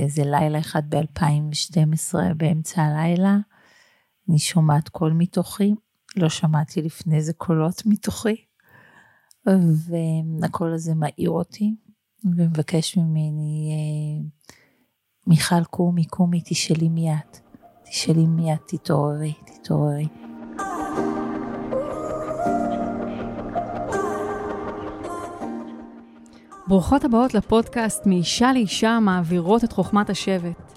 באיזה לילה אחד ב-2012, באמצע הלילה, אני שומעת קול מתוכי, לא שמעתי לפני זה קולות מתוכי, והקול הזה מעיר אותי, ומבקש ממני, אה, מיכל קומי, קומי, תשאלי מיד, תשאלי מיד, תתעוררי, תתעוררי. ברוכות הבאות לפודקאסט מאישה לאישה מעבירות את חוכמת השבט.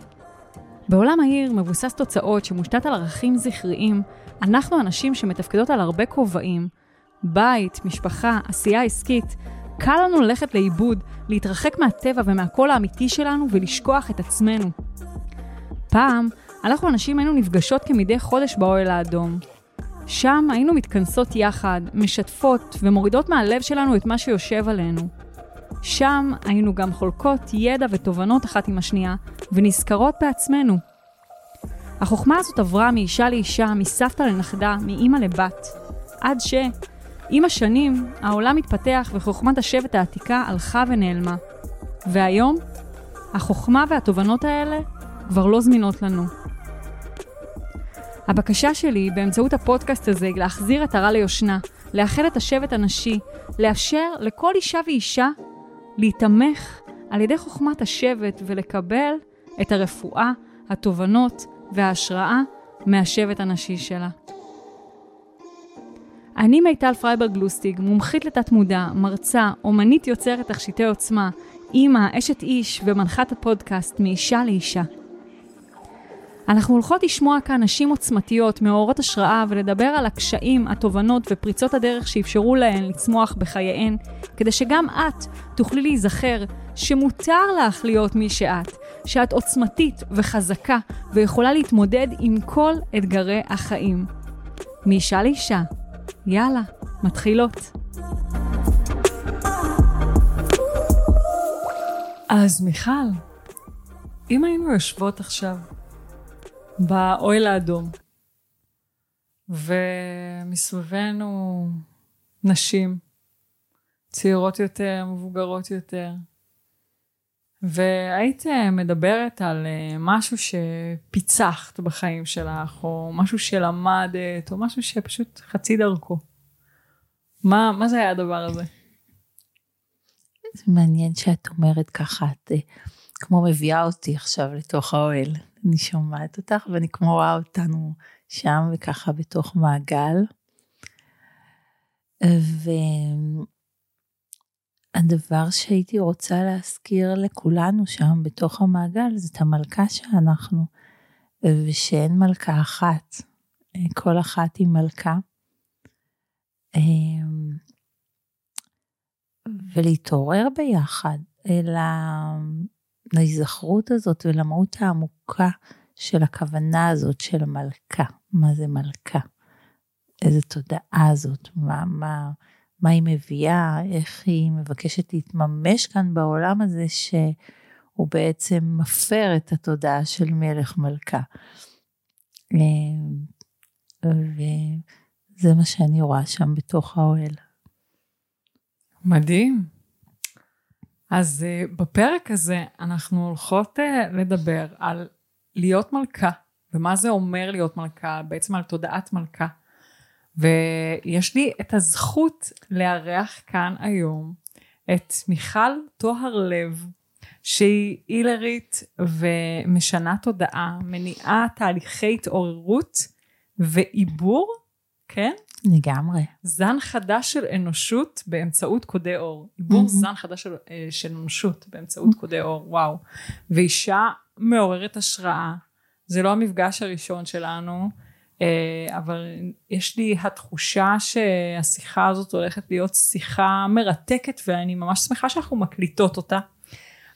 בעולם העיר מבוסס תוצאות שמושתת על ערכים זכריים, אנחנו אנשים שמתפקדות על הרבה כובעים, בית, משפחה, עשייה עסקית, קל לנו ללכת לאיבוד, להתרחק מהטבע ומהקול האמיתי שלנו ולשכוח את עצמנו. פעם, אנחנו הנשים היינו נפגשות כמדי חודש באוהל האדום. שם היינו מתכנסות יחד, משתפות ומורידות מהלב שלנו את מה שיושב עלינו. שם היינו גם חולקות ידע ותובנות אחת עם השנייה, ונזכרות בעצמנו. החוכמה הזאת עברה מאישה לאישה, מסבתא לנכדה, מאימא לבת, עד ש... עם השנים, העולם התפתח וחוכמת השבט העתיקה הלכה ונעלמה. והיום, החוכמה והתובנות האלה כבר לא זמינות לנו. הבקשה שלי באמצעות הפודקאסט הזה היא להחזיר את הרע ליושנה, לאחד את השבט הנשי, לאפשר לכל אישה ואישה להיתמך על ידי חוכמת השבט ולקבל את הרפואה, התובנות וההשראה מהשבט הנשי שלה. אני מיטל פרייברג לוסטיג, מומחית לתת מודע, מרצה, אומנית יוצרת תכשיטי עוצמה, אימא, אשת איש ומנחת הפודקאסט מאישה לאישה. אנחנו הולכות לשמוע כאן נשים עוצמתיות, מעוררות השראה, ולדבר על הקשיים, התובנות ופריצות הדרך שאפשרו להן לצמוח בחייהן, כדי שגם את תוכלי להיזכר שמותר לך להיות מי שאת, שאת עוצמתית וחזקה ויכולה להתמודד עם כל אתגרי החיים. מאישה לאישה, יאללה, מתחילות. אז מיכל, אם היינו יושבות עכשיו באוהל האדום, ומסביבנו נשים, צעירות יותר, מבוגרות יותר, והיית מדברת על אה, משהו שפיצחת בחיים שלך, או משהו שלמדת, או משהו שפשוט חצי דרכו. מה, מה זה היה הדבר הזה? זה מעניין שאת אומרת ככה, את אה, כמו מביאה אותי עכשיו לתוך האוהל. אני שומעת אותך ואני כמו רואה אותנו שם וככה בתוך מעגל. והדבר שהייתי רוצה להזכיר לכולנו שם בתוך המעגל זה את המלכה שאנחנו, ושאין מלכה אחת, כל אחת היא מלכה. ולהתעורר ביחד אל להיזכרות הזאת ולמהות העמוקה של הכוונה הזאת של מלכה. מה זה מלכה? איזה תודעה זאת, מה, מה, מה היא מביאה, איך היא מבקשת להתממש כאן בעולם הזה שהוא בעצם מפר את התודעה של מלך מלכה. וזה מה שאני רואה שם בתוך האוהל. מדהים. אז uh, בפרק הזה אנחנו הולכות uh, לדבר על להיות מלכה, ומה זה אומר להיות מלכה, בעצם על תודעת מלכה. ויש לי את הזכות לארח כאן היום את מיכל טוהר לב, שהיא הילרית ומשנה תודעה, מניעה תהליכי התעוררות ועיבור, כן? לגמרי. זן חדש של אנושות באמצעות קודי אור. עיבור mm-hmm. זן חדש של, אה, של אנושות באמצעות קודי אור, וואו. ואישה מעוררת השראה. זה לא המפגש הראשון שלנו, אה, אבל יש לי התחושה שהשיחה הזאת הולכת להיות שיחה מרתקת ואני ממש שמחה שאנחנו מקליטות אותה.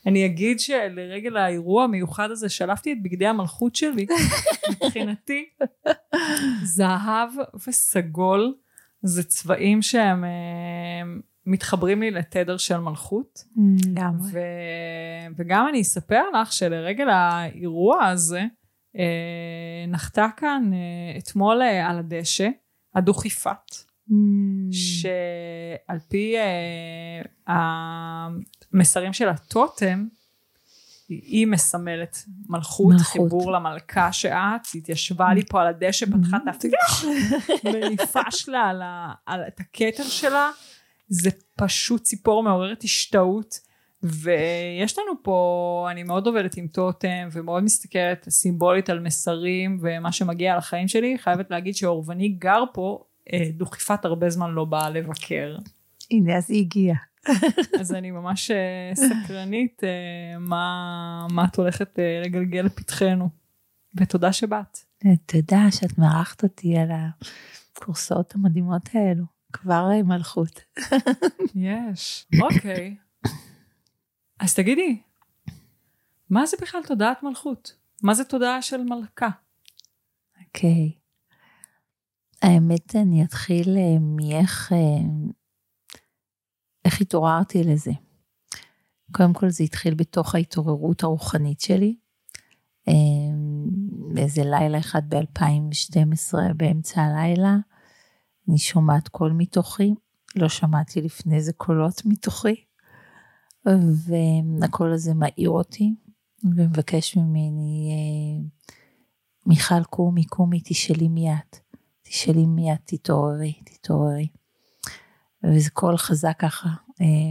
אני אגיד שלרגל האירוע המיוחד הזה שלפתי את בגדי המלכות שלי, מבחינתי זהב וסגול זה צבעים שהם אה, מתחברים לי לתדר של מלכות. גם. ו... וגם אני אספר לך שלרגל האירוע הזה, אה, נחתה כאן אה, אתמול על הדשא הדוכיפת. Mm. שעל פי המסרים של הטוטם, היא מסמלת מלכות, מלכות. חיבור למלכה שאת, היא התיישבה לי פה על הדשא, פתחה את הפתח, וניפש לה על, ה, על את הכתר שלה, זה פשוט ציפור מעוררת השתאות, ויש לנו פה, אני מאוד עובדת עם טוטם, ומאוד מסתכלת סימבולית על מסרים, ומה שמגיע לחיים שלי, חייבת להגיד שאורבני גר פה, אה, דוכיפת הרבה זמן לא באה לבקר. הנה, אז היא הגיעה. אז אני ממש אה, סקרנית אה, מה, מה את הולכת אה, לגלגל לפתחנו. ותודה שבאת. תודה שאת מארחת אותי על הקורסאות המדהימות האלו. כבר מלכות. יש. אוקיי. אז תגידי, מה זה בכלל תודעת מלכות? מה זה תודעה של מלכה? אוקיי. האמת, אני אתחיל מאיך איך התעוררתי לזה. קודם כל זה התחיל בתוך ההתעוררות הרוחנית שלי. אה, באיזה לילה אחד ב-2012, באמצע הלילה, אני שומעת קול מתוכי, לא שמעתי לפני זה קולות מתוכי, והקול הזה מעיר אותי, ומבקש ממני, מיכל קומי, קומי, תשאלי מי את. תשאלי מי את, תתעוררי, תתעוררי. וזה קול חזק ככה,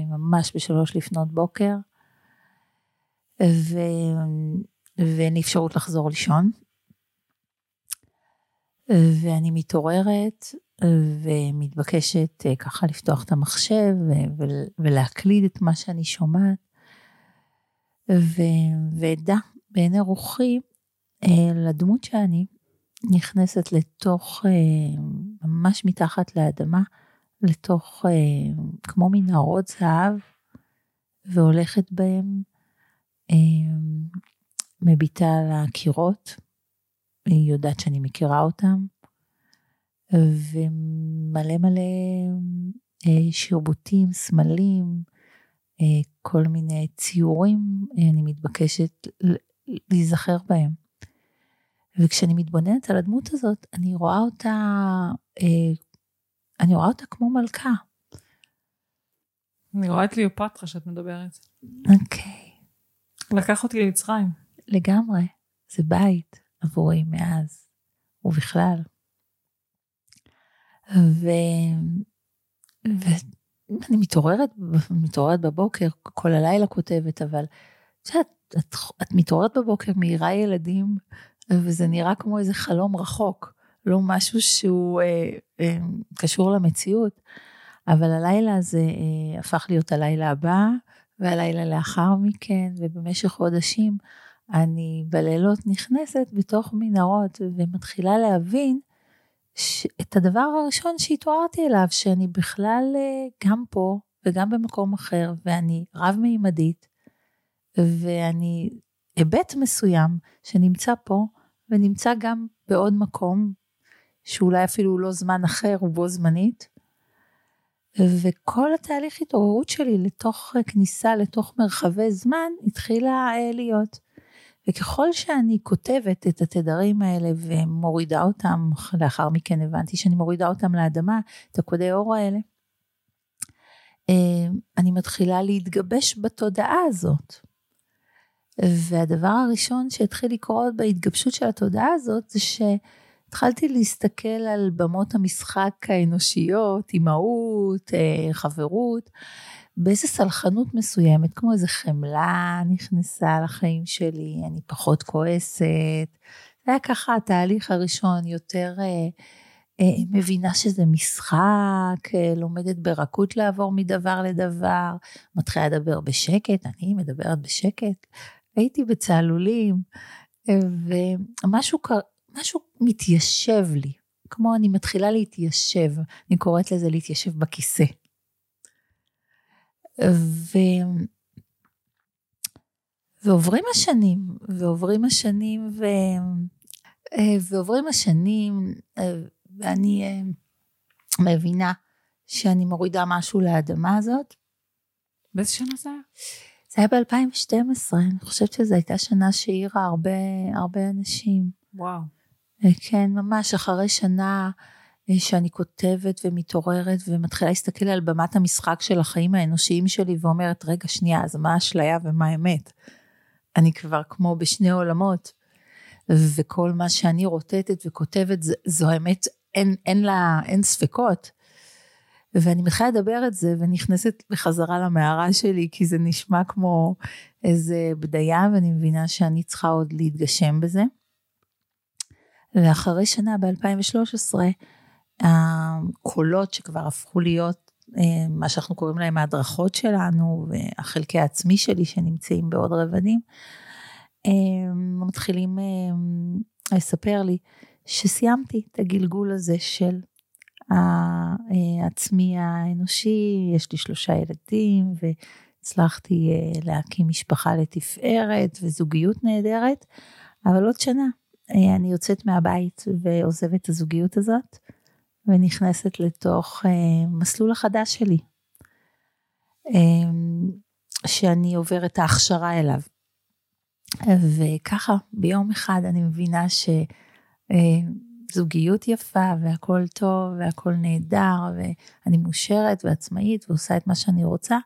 ממש בשלוש לפנות בוקר, ו... ואין לי אפשרות לחזור לישון. ואני מתעוררת ומתבקשת ככה לפתוח את המחשב ולהקליד את מה שאני שומעת. ואדע בעיני רוחי לדמות שאני נכנסת לתוך, ממש מתחת לאדמה, לתוך כמו מנהרות זהב, והולכת בהם, מביטה על הקירות, היא יודעת שאני מכירה אותם, ומלא מלא שרבוטים, סמלים, כל מיני ציורים, אני מתבקשת להיזכר בהם. וכשאני מתבוננת על הדמות הזאת, אני רואה אותה, אני רואה אותה כמו מלכה. אני רואה את ליאופטרה שאת מדברת. אוקיי. לקח אותי למצרים. לגמרי, זה בית עבורי מאז, ובכלל. ו... ואני מתעוררת, מתעוררת בבוקר, כל הלילה כותבת, אבל את יודעת, את, את מתעוררת בבוקר, מאירה ילדים, וזה נראה כמו איזה חלום רחוק, לא משהו שהוא אה, אה, קשור למציאות. אבל הלילה הזה אה, הפך להיות הלילה הבא, והלילה לאחר מכן, ובמשך חודשים אני בלילות נכנסת בתוך מנהרות ומתחילה להבין את הדבר הראשון שהתעוררתי אליו, שאני בכלל גם פה וגם במקום אחר, ואני רב-מימדית, ואני היבט מסוים שנמצא פה, ונמצא גם בעוד מקום, שאולי אפילו לא זמן אחר ובו זמנית. וכל התהליך התעוררות שלי לתוך כניסה לתוך מרחבי זמן התחילה להיות. וככל שאני כותבת את התדרים האלה ומורידה אותם, לאחר מכן הבנתי שאני מורידה אותם לאדמה, את הקודי אור האלה, אני מתחילה להתגבש בתודעה הזאת. והדבר הראשון שהתחיל לקרות בהתגבשות של התודעה הזאת זה שהתחלתי להסתכל על במות המשחק האנושיות, אימהות, חברות, באיזה סלחנות מסוימת, כמו איזה חמלה נכנסה לחיים שלי, אני פחות כועסת. זה היה ככה התהליך הראשון, יותר אה, אה, מבינה שזה משחק, אה, לומדת ברכות לעבור מדבר לדבר, מתחילה לדבר בשקט, אני מדברת בשקט. הייתי בצהלולים, ומשהו משהו מתיישב לי, כמו אני מתחילה להתיישב, אני קוראת לזה להתיישב בכיסא. ו... ועוברים השנים, ועוברים השנים, ו... ועוברים השנים, ואני מבינה שאני מורידה משהו לאדמה הזאת. באיזה שנה זה היה? זה היה ב-2012, אני חושבת שזו הייתה שנה שהעירה הרבה, הרבה אנשים. וואו. כן, ממש אחרי שנה שאני כותבת ומתעוררת ומתחילה להסתכל על במת המשחק של החיים האנושיים שלי ואומרת, רגע, שנייה, אז מה האשליה ומה האמת? אני כבר כמו בשני עולמות, וכל מה שאני רוטטת וכותבת, זו האמת, אין, אין לה, אין ספקות. ואני מתחילה לדבר את זה ונכנסת בחזרה למערה שלי, כי זה נשמע כמו איזה בדיה, ואני מבינה שאני צריכה עוד להתגשם בזה. ואחרי שנה, ב-2013, הקולות שכבר הפכו להיות אה, מה שאנחנו קוראים להם ההדרכות שלנו, והחלקי העצמי שלי שנמצאים בעוד רבדים, אה, מתחילים אה, לספר לי שסיימתי את הגלגול הזה של העצמי האנושי, יש לי שלושה ילדים והצלחתי להקים משפחה לתפארת וזוגיות נהדרת, אבל עוד שנה אני יוצאת מהבית ועוזבת את הזוגיות הזאת ונכנסת לתוך מסלול החדש שלי, שאני עוברת את ההכשרה אליו. וככה ביום אחד אני מבינה ש... זוגיות יפה והכל טוב והכל נהדר ואני מאושרת ועצמאית ועושה את מה שאני רוצה,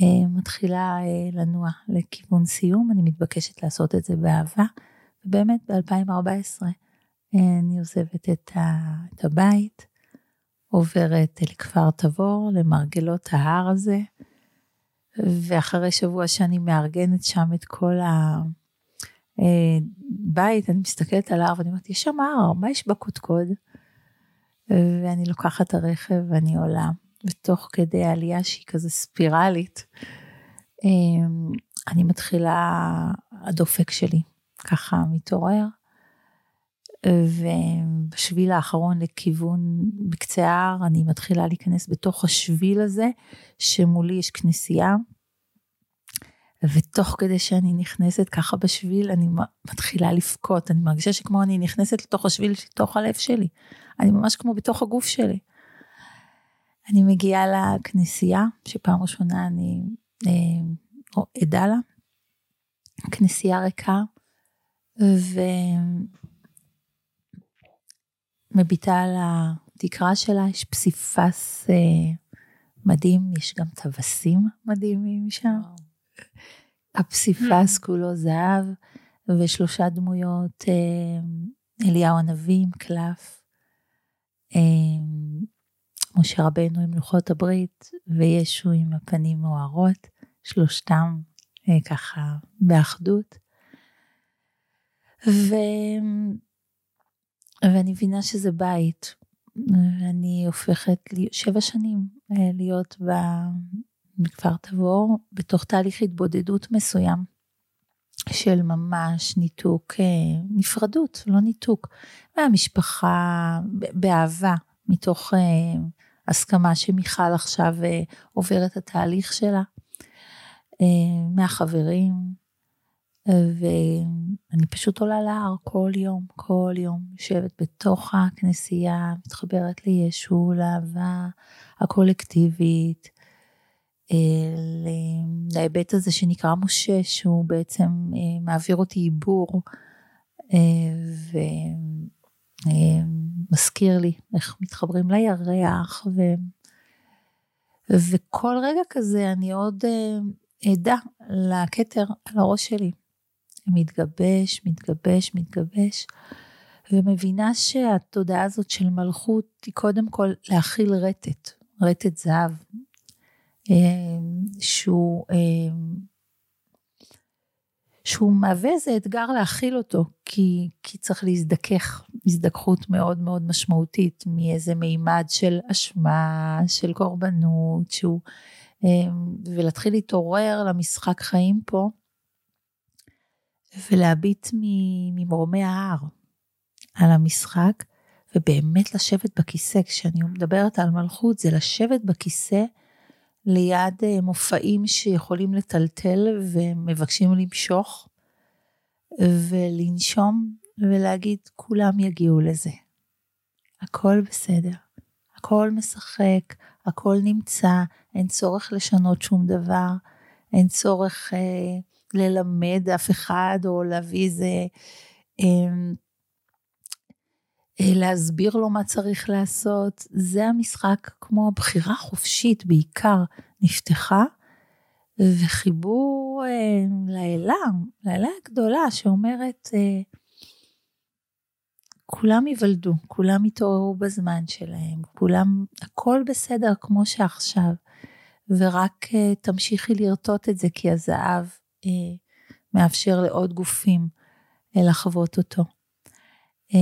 אה, מתחילה אה, לנוע לכיוון סיום, אני מתבקשת לעשות את זה באהבה. ובאמת ב-2014 אה, אני עוזבת את, הבית, עוברת לכפר תבור, למרגלות ההר הזה, ואחרי שבוע שאני מארגנת שם את כל ה... אה, אני מסתכלת על ההר ואני אומרת, יש שם הר, מה יש בקודקוד? ואני לוקחת את הרכב ואני עולה, ותוך כדי העלייה שהיא כזה ספירלית, אה, אני מתחילה, הדופק שלי ככה מתעורר, ובשביל האחרון לכיוון בקצה ההר, אני מתחילה להיכנס בתוך השביל הזה, שמולי יש כנסייה, ותוך כדי שאני נכנסת ככה בשביל, אני מתחילה לבכות, אני מרגישה שכמו אני נכנסת לתוך השביל, לתוך הלב שלי. אני ממש כמו בתוך הגוף שלי. אני מגיעה לכנסייה, שפעם ראשונה אני אה, עדה לה, כנסייה ריקה, ומביטה על התקרה שלה, יש פסיפס אה, מדהים, יש גם טווסים מדהימים שם. הפסיפס. כולו זהב, ושלושה דמויות, אה, אליהו הנביא עם קלף, אה, משה רבנו עם לוחות הברית, וישו עם הפנים מוארות, שלושתם אה, ככה באחדות. ו... ואני מבינה שזה בית, ואני הופכת שבע שנים להיות מכפר תבור בתוך תהליך התבודדות מסוים של ממש ניתוק, אה, נפרדות, לא ניתוק, מהמשפחה, באהבה, מתוך אה, הסכמה שמיכל עכשיו אה, עוברת התהליך שלה, מהחברים, ואני פשוט עולה להר כל יום, כל יום, יושבת בתוך הכנסייה, מתחברת לישו, לאהבה הקולקטיבית, להיבט הזה שנקרא משה, שהוא בעצם אה, מעביר אותי עיבור אה, ומזכיר לי איך מתחברים לירח, ו... וכל רגע כזה אני עוד אה, עדה לכתר על הראש שלי. מתגבש, מתגבש, מתגבש, ומבינה שהתודעה הזאת של מלכות היא קודם כל להכיל רטט, רטט זהב, אמ, שהוא, אמ, שהוא מהווה איזה אתגר להכיל אותו, כי, כי צריך להזדכך הזדככות מאוד מאוד משמעותית מאיזה מימד של אשמה, של קורבנות, שהוא, אמ, ולהתחיל להתעורר למשחק חיים פה, ולהביט ממרומי ההר על המשחק, ובאמת לשבת בכיסא, כשאני מדברת על מלכות, זה לשבת בכיסא ליד אה, מופעים שיכולים לטלטל ומבקשים למשוך, ולנשום ולהגיד, כולם יגיעו לזה. הכל בסדר, הכל משחק, הכל נמצא, אין צורך לשנות שום דבר, אין צורך אה, ללמד אף אחד או להביא איזה... אה, אה, להסביר לו מה צריך לעשות, זה המשחק כמו הבחירה החופשית בעיקר נפתחה, וחיבור אה, לאלה, לאלה הגדולה שאומרת, אה, כולם ייוולדו, כולם יתעוררו בזמן שלהם, כולם, הכל בסדר כמו שעכשיו, ורק אה, תמשיכי לרטוט את זה, כי הזהב מאפשר לעוד גופים אה, לחוות אותו. אה,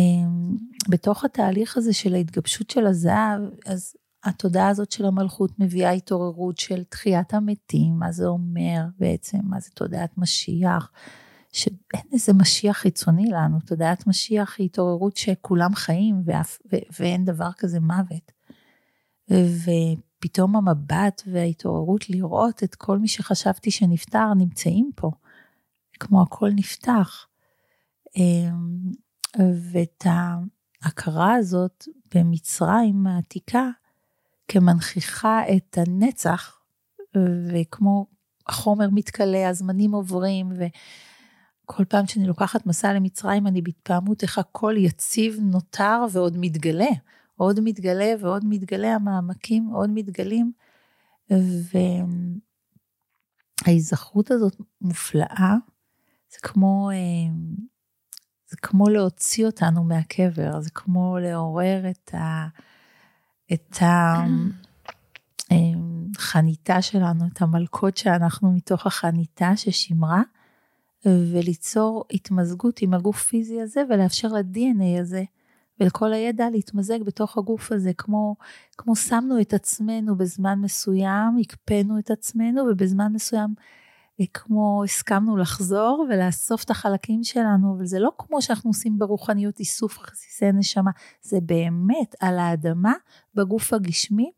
בתוך התהליך הזה של ההתגבשות של הזהב, אז התודעה הזאת של המלכות מביאה התעוררות של תחיית המתים, מה זה אומר בעצם, מה זה תודעת משיח, שאין איזה משיח חיצוני לנו, תודעת משיח היא התעוררות שכולם חיים ואף, ו, ואין דבר כזה מוות. ופתאום המבט וההתעוררות לראות את כל מי שחשבתי שנפטר נמצאים פה, כמו הכל נפתח. אמ, ואת ההכרה הזאת במצרים העתיקה, כמנכיחה את הנצח, וכמו החומר מתכלה, הזמנים עוברים, וכל פעם שאני לוקחת מסע למצרים, אני בהתפעמות איך הכל יציב, נותר ועוד מתגלה. עוד מתגלה ועוד מתגלה, המעמקים עוד מתגלים. וההיזכרות הזאת מופלאה, זה כמו, זה כמו להוציא אותנו מהקבר, זה כמו לעורר את ה... את החניתה שלנו, את המלכות שאנחנו מתוך החניתה ששימרה, וליצור התמזגות עם הגוף פיזי הזה ולאפשר ל-DNA הזה ולכל הידע להתמזג בתוך הגוף הזה, כמו, כמו שמנו את עצמנו בזמן מסוים, הקפאנו את עצמנו ובזמן מסוים כמו הסכמנו לחזור ולאסוף את החלקים שלנו, אבל זה לא כמו שאנחנו עושים ברוחניות איסוף חסיסי נשמה, זה באמת על האדמה בגוף הגשמי.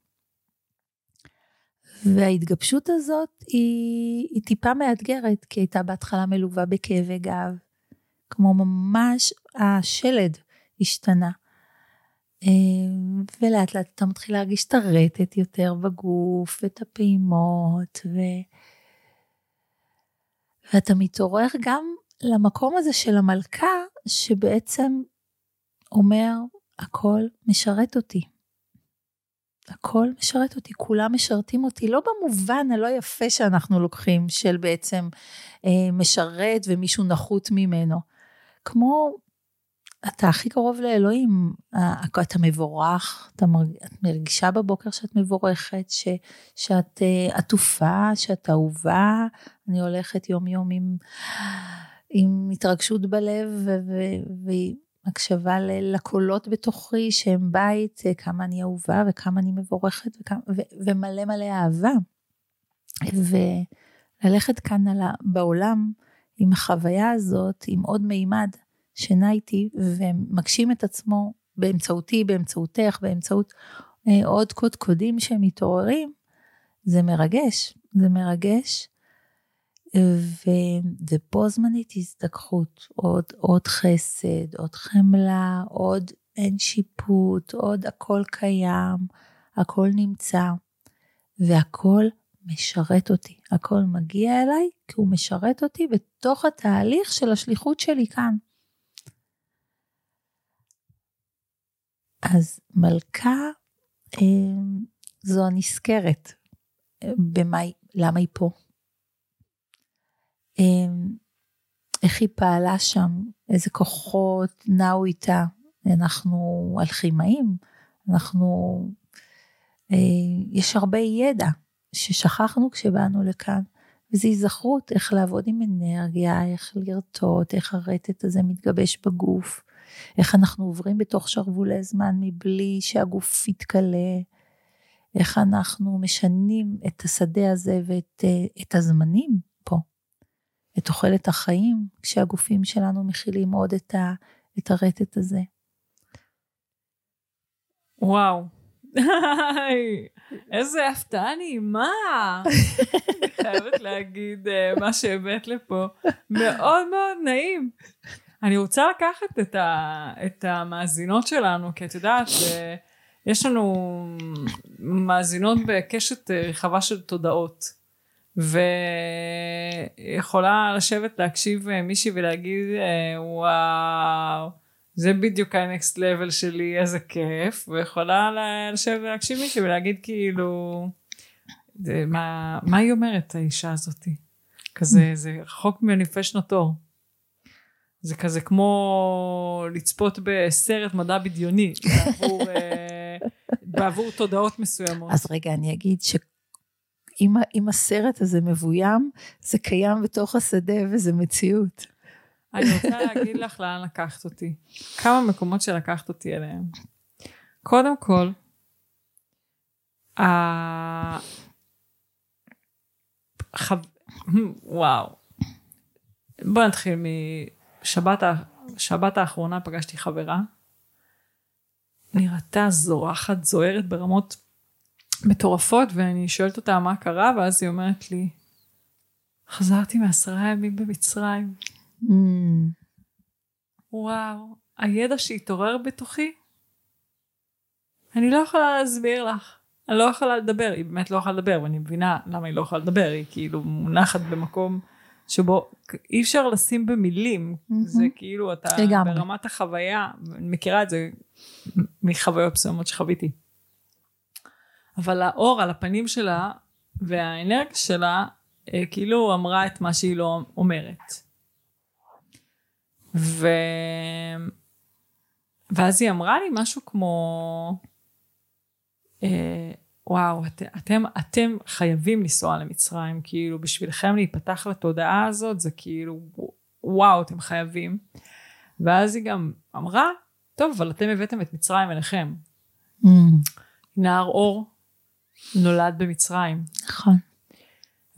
וההתגבשות הזאת היא, היא טיפה מאתגרת, כי הייתה בהתחלה מלווה בכאבי גב, כמו ממש השלד השתנה. ולאט לאט אתה מתחיל להרגיש את הרטט יותר בגוף, ואת הפעימות, ו... ואתה מתעורר גם למקום הזה של המלכה, שבעצם אומר, הכל משרת אותי. הכל משרת אותי, כולם משרתים אותי, לא במובן הלא יפה שאנחנו לוקחים, של בעצם אה, משרת ומישהו נחות ממנו. כמו אתה הכי קרוב לאלוהים, אתה מבורך, אתה מרג, את מרגישה בבוקר שאת מבורכת, ש, שאת uh, עטופה, שאת אהובה. אני הולכת יום יום עם, עם התרגשות בלב והקשבה לקולות בתוכי שהם בית, אה, כמה אני אהובה וכמה אני מבורכת וכמה, ו, ומלא מלא אהבה. וללכת כאן על, בעולם עם החוויה הזאת, עם עוד מימד. שנע איתי ומגשים את עצמו באמצעותי, באמצעותך, באמצעות אה, עוד קודקודים שהם מתעוררים, זה מרגש, זה מרגש. ו, ובו זמנית הזדככות, עוד, עוד חסד, עוד חמלה, עוד אין שיפוט, עוד הכל קיים, הכל נמצא, והכל משרת אותי, הכל מגיע אליי כי הוא משרת אותי בתוך התהליך של השליחות שלי כאן. אז מלכה אה, זו הנזכרת. במה, למה היא פה? אה, איך היא פעלה שם? איזה כוחות נעו איתה? אנחנו אלכימאים, אנחנו... אה, יש הרבה ידע ששכחנו כשבאנו לכאן. וזו היזכרות איך לעבוד עם אנרגיה, איך לרטוט, איך הרטט הזה מתגבש בגוף. איך אנחנו עוברים בתוך שרוולי זמן מבלי שהגוף יתכלה, איך אנחנו משנים את השדה הזה ואת את הזמנים פה, את תוחלת החיים, כשהגופים שלנו מכילים עוד את, ה, את הרטט הזה. וואו, איזה הפתעה נעימה. אני חייבת להגיד אה, מה שהבאת לפה. מאוד מאוד נעים. אני רוצה לקחת את, ה, את המאזינות שלנו, כי את יודעת, יש לנו מאזינות בקשת רחבה של תודעות, ויכולה לשבת להקשיב מישהי ולהגיד, וואו, זה בדיוק ה-next level שלי, איזה כיף, ויכולה לשבת להקשיב מישהי ולהגיד כאילו, מה, מה היא אומרת, האישה הזאתי? כזה, זה רחוק ממני אלפי שנות אור. זה כזה כמו לצפות בסרט מדע בדיוני, בעבור, אה, בעבור תודעות מסוימות. אז רגע, אני אגיד ה- אם הסרט הזה מבוים, זה קיים בתוך השדה וזה מציאות. אני רוצה להגיד לך לאן לקחת אותי. כמה מקומות שלקחת אותי אליהם. קודם כל, ה... חב... וואו. בוא נתחיל משבת ה... שבת האחרונה פגשתי חברה. נראתה זורחת, זוהרת ברמות מטורפות, ואני שואלת אותה מה קרה, ואז היא אומרת לי, חזרתי מעשרה ימים במצרים. Mm, וואו, הידע שהתעורר בתוכי, אני לא יכולה להסביר לך. אני לא יכולה לדבר, היא באמת לא יכולה לדבר, ואני מבינה למה היא לא יכולה לדבר, היא כאילו מונחת במקום שבו אי אפשר לשים במילים, מהמם. זה כאילו אתה לגמרי. ברמת החוויה, אני מכירה את זה מחוויות מסוימות שחוויתי. אבל האור על הפנים שלה והאנרגיה שלה, אה, כאילו אמרה את מה שהיא לא אומרת. ו... ואז היא אמרה לי משהו כמו, אה, וואו, את, אתם, אתם חייבים לנסוע למצרים, כאילו בשבילכם להיפתח לתודעה הזאת, זה כאילו, וואו, אתם חייבים. ואז היא גם אמרה, טוב, אבל אתם הבאתם את מצרים אליכם. mm, נהר אור נולד במצרים. נכון.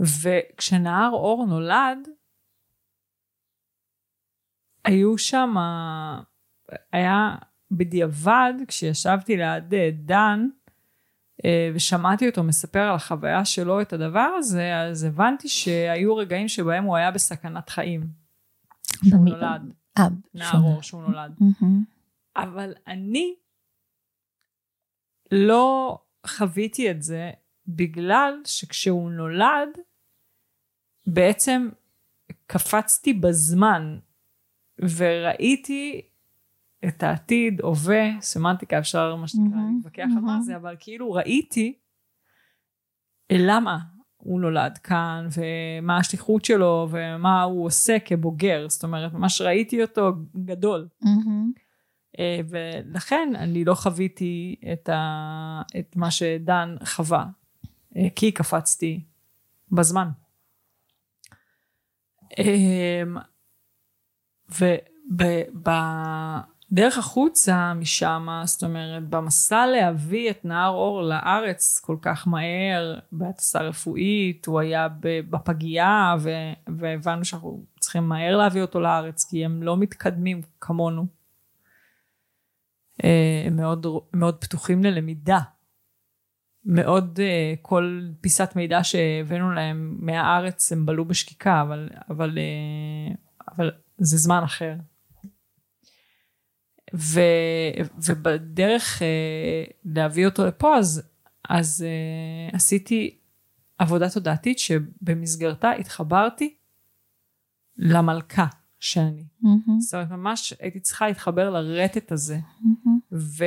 וכשנהר אור נולד, היו שם, היה בדיעבד, כשישבתי ליד אה, דן, ושמעתי אותו מספר על החוויה שלו את הדבר הזה, אז הבנתי שהיו רגעים שבהם הוא היה בסכנת חיים. שהוא נולד, אה, נער שונה. אור שהוא נולד. אבל אני לא חוויתי את זה בגלל שכשהוא נולד, בעצם קפצתי בזמן וראיתי את העתיד, הווה, סמנטיקה, אפשר מה שנקרא להתווכח על מה. זה, אבל כאילו ראיתי למה הוא נולד כאן, ומה השליחות שלו, ומה הוא עושה כבוגר, זאת אומרת, ממש ראיתי אותו גדול. אה, ולכן אני לא חוויתי את, ה... את מה שדן חווה, אה, כי קפצתי בזמן. אמ, ובדרך החוצה משם, זאת אומרת, במסע להביא את נהר אור לארץ כל כך מהר, בהטסה רפואית, הוא היה בפגייה, והבנו שאנחנו צריכים מהר להביא אותו לארץ, כי הם לא מתקדמים כמונו. אה, הם מאוד, מאוד פתוחים ללמידה. מאוד אה, כל פיסת מידע שהבאנו להם מהארץ הם בלעו בשקיקה, אבל, אבל, אה, אבל זה זמן אחר. ו, ובדרך אה, להביא אותו לפה, אז, אז אה, עשיתי עבודה תודעתית שבמסגרתה התחברתי למלכה שאני. מהמם. זאת אומרת, ממש הייתי צריכה להתחבר לרטט הזה. מהמם. ו...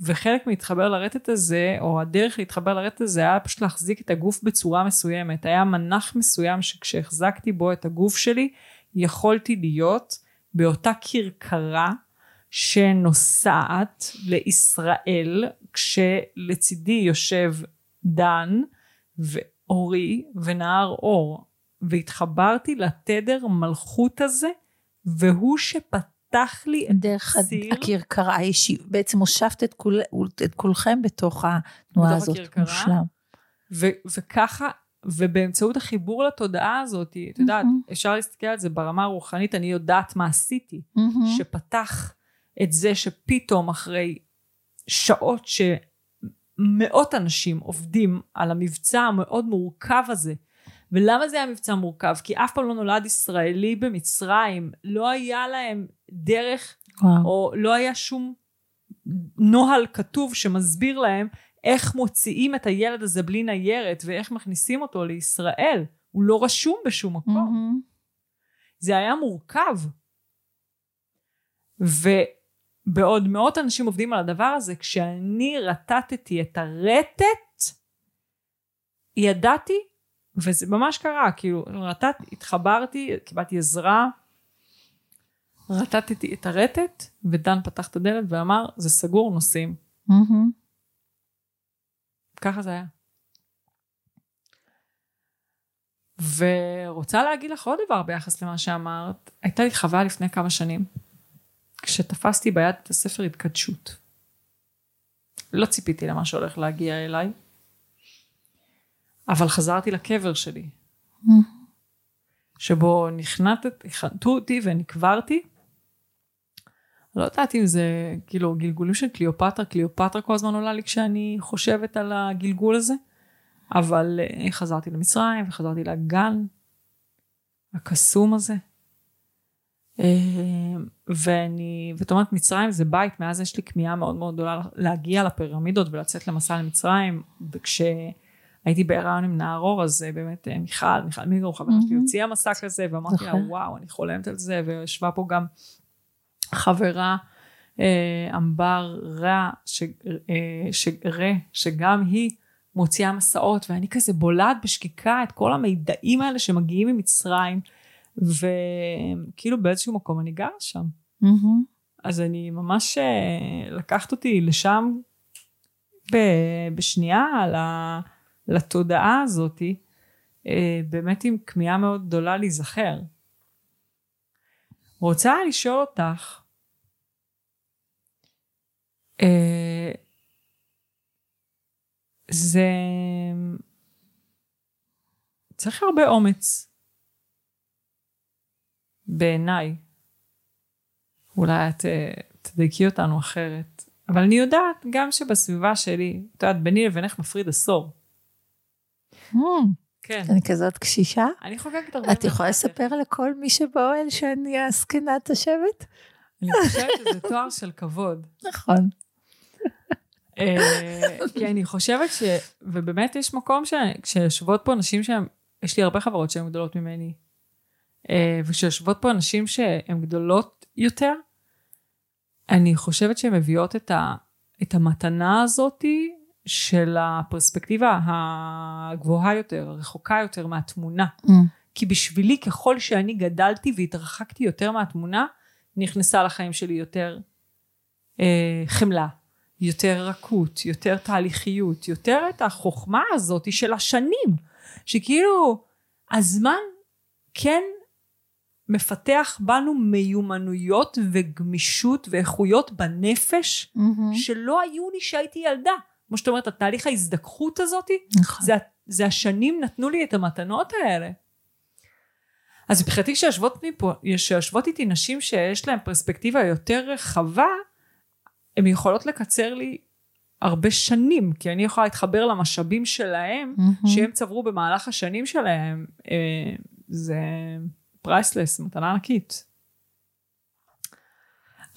וחלק מלהתחבר לרטט הזה, או הדרך להתחבר לרטט הזה, היה פשוט להחזיק את הגוף בצורה מסוימת. היה מנח מסוים שכשהחזקתי בו את הגוף שלי, יכולתי להיות באותה כרכרה שנוסעת לישראל, כשלצידי יושב דן ואורי ונהר אור. והתחברתי לתדר מלכות הזה, והוא שפתח לי את דרך ציר. הכרכרה האישי, בעצם הושבת את, כול, את כולכם בתוך התנועה בתוך הזאת. הכרכרה. מושלם. ו- וככה, ובאמצעות החיבור לתודעה הזאת, את יודעת, מהמם. אפשר להסתכל על זה ברמה הרוחנית, אני יודעת מה עשיתי, מהמם. שפתח את זה שפתאום אחרי שעות שמאות אנשים עובדים על המבצע המאוד מורכב הזה, ולמה זה היה מבצע מורכב? כי אף פעם לא נולד ישראלי במצרים, לא היה להם דרך וואו. או לא היה שום נוהל כתוב שמסביר להם איך מוציאים את הילד הזה בלי ניירת ואיך מכניסים אותו לישראל. הוא לא רשום בשום מקום. מהמם. זה היה מורכב. ובעוד מאות אנשים עובדים על הדבר הזה, כשאני רטטתי את הרטט, ידעתי, וזה ממש קרה, כאילו, רטט, התחברתי, קיבלתי עזרה, רטטתי את הרטט, ודן פתח את הדלת ואמר, זה סגור, נוסעים. מהמם. ככה זה היה. ורוצה להגיד לך עוד דבר ביחס למה שאמרת, הייתה לי חוויה לפני כמה שנים, כשתפסתי ביד את הספר התקדשות. לא ציפיתי למה שהולך להגיע אליי, אבל חזרתי לקבר שלי. שבו נכנתת, הכנתו אותי ונקברתי. לא יודעת אם זה כאילו גלגולים של קליאופטרה, קליאופטרה כל הזמן עולה לי כשאני חושבת על הגלגול הזה, אבל אה, חזרתי למצרים וחזרתי לגן הקסום הזה. אה, ואני, ואת אומרת מצרים זה בית, מאז יש לי כמיהה מאוד מאוד גדולה להגיע לפירמידות ולצאת למסע למצרים, וכשהייתי בהיריון עם נערור אז אה, באמת אה, מיכל, מיכל מיגרו חברה שלי. הוציאה מסע כזה ואמרתי לה זוכר. וואו אני חולמת על זה וישבה פה גם חברה אמבר רע, שרה, שגם היא מוציאה מסעות ואני כזה בולעת בשקיקה את כל המידעים האלה שמגיעים ממצרים וכאילו באיזשהו מקום אני גרה שם. מהמם. אז אני ממש אה, לקחת אותי לשם ב- בשנייה לתודעה הזאתי, אה, באמת עם כמיהה מאוד גדולה להיזכר. רוצה לשאול אותך, אה, זה צריך הרבה אומץ בעיניי. אולי את אה, תדייקי אותנו אחרת. אבל אני יודעת גם שבסביבה שלי, את יודעת, ביני לבינך מפריד עשור. מהמם. כן. אני כזאת קשישה? אני חוגגת הרבה. את יכולה לספר לכל מי שבאוהל שאני הזקנת השבט? אני חושבת שזה תואר של כבוד. נכון. אה, כי אני חושבת ש... ובאמת יש מקום ש... כשיושבות פה נשים שהן... יש לי הרבה חברות שהן גדולות ממני. אה, וכשיושבות פה נשים שהן גדולות יותר, אני חושבת שהן מביאות את, ה... את המתנה הזאתי של הפרספקטיבה הגבוהה יותר, הרחוקה יותר מהתמונה. מהמם. כי בשבילי, ככל שאני גדלתי והתרחקתי יותר מהתמונה, נכנסה לחיים שלי יותר אה, חמלה, יותר רכות, יותר תהליכיות, יותר את החוכמה הזאת של השנים, שכאילו הזמן כן מפתח בנו מיומנויות וגמישות ואיכויות בנפש מהמם. שלא היו לי כשהייתי ילדה. כמו שאת אומרת, התהליך ההזדככות הזאת, נכון. זה, זה השנים נתנו לי את המתנות האלה. אז מבחינתי כשיושבות איתי נשים שיש להן פרספקטיבה יותר רחבה, הן יכולות לקצר לי הרבה שנים, כי אני יכולה להתחבר למשאבים שלהם, מהמם. שהם צברו במהלך השנים שלהם. אה, זה פרייסלס, מתנה ענקית.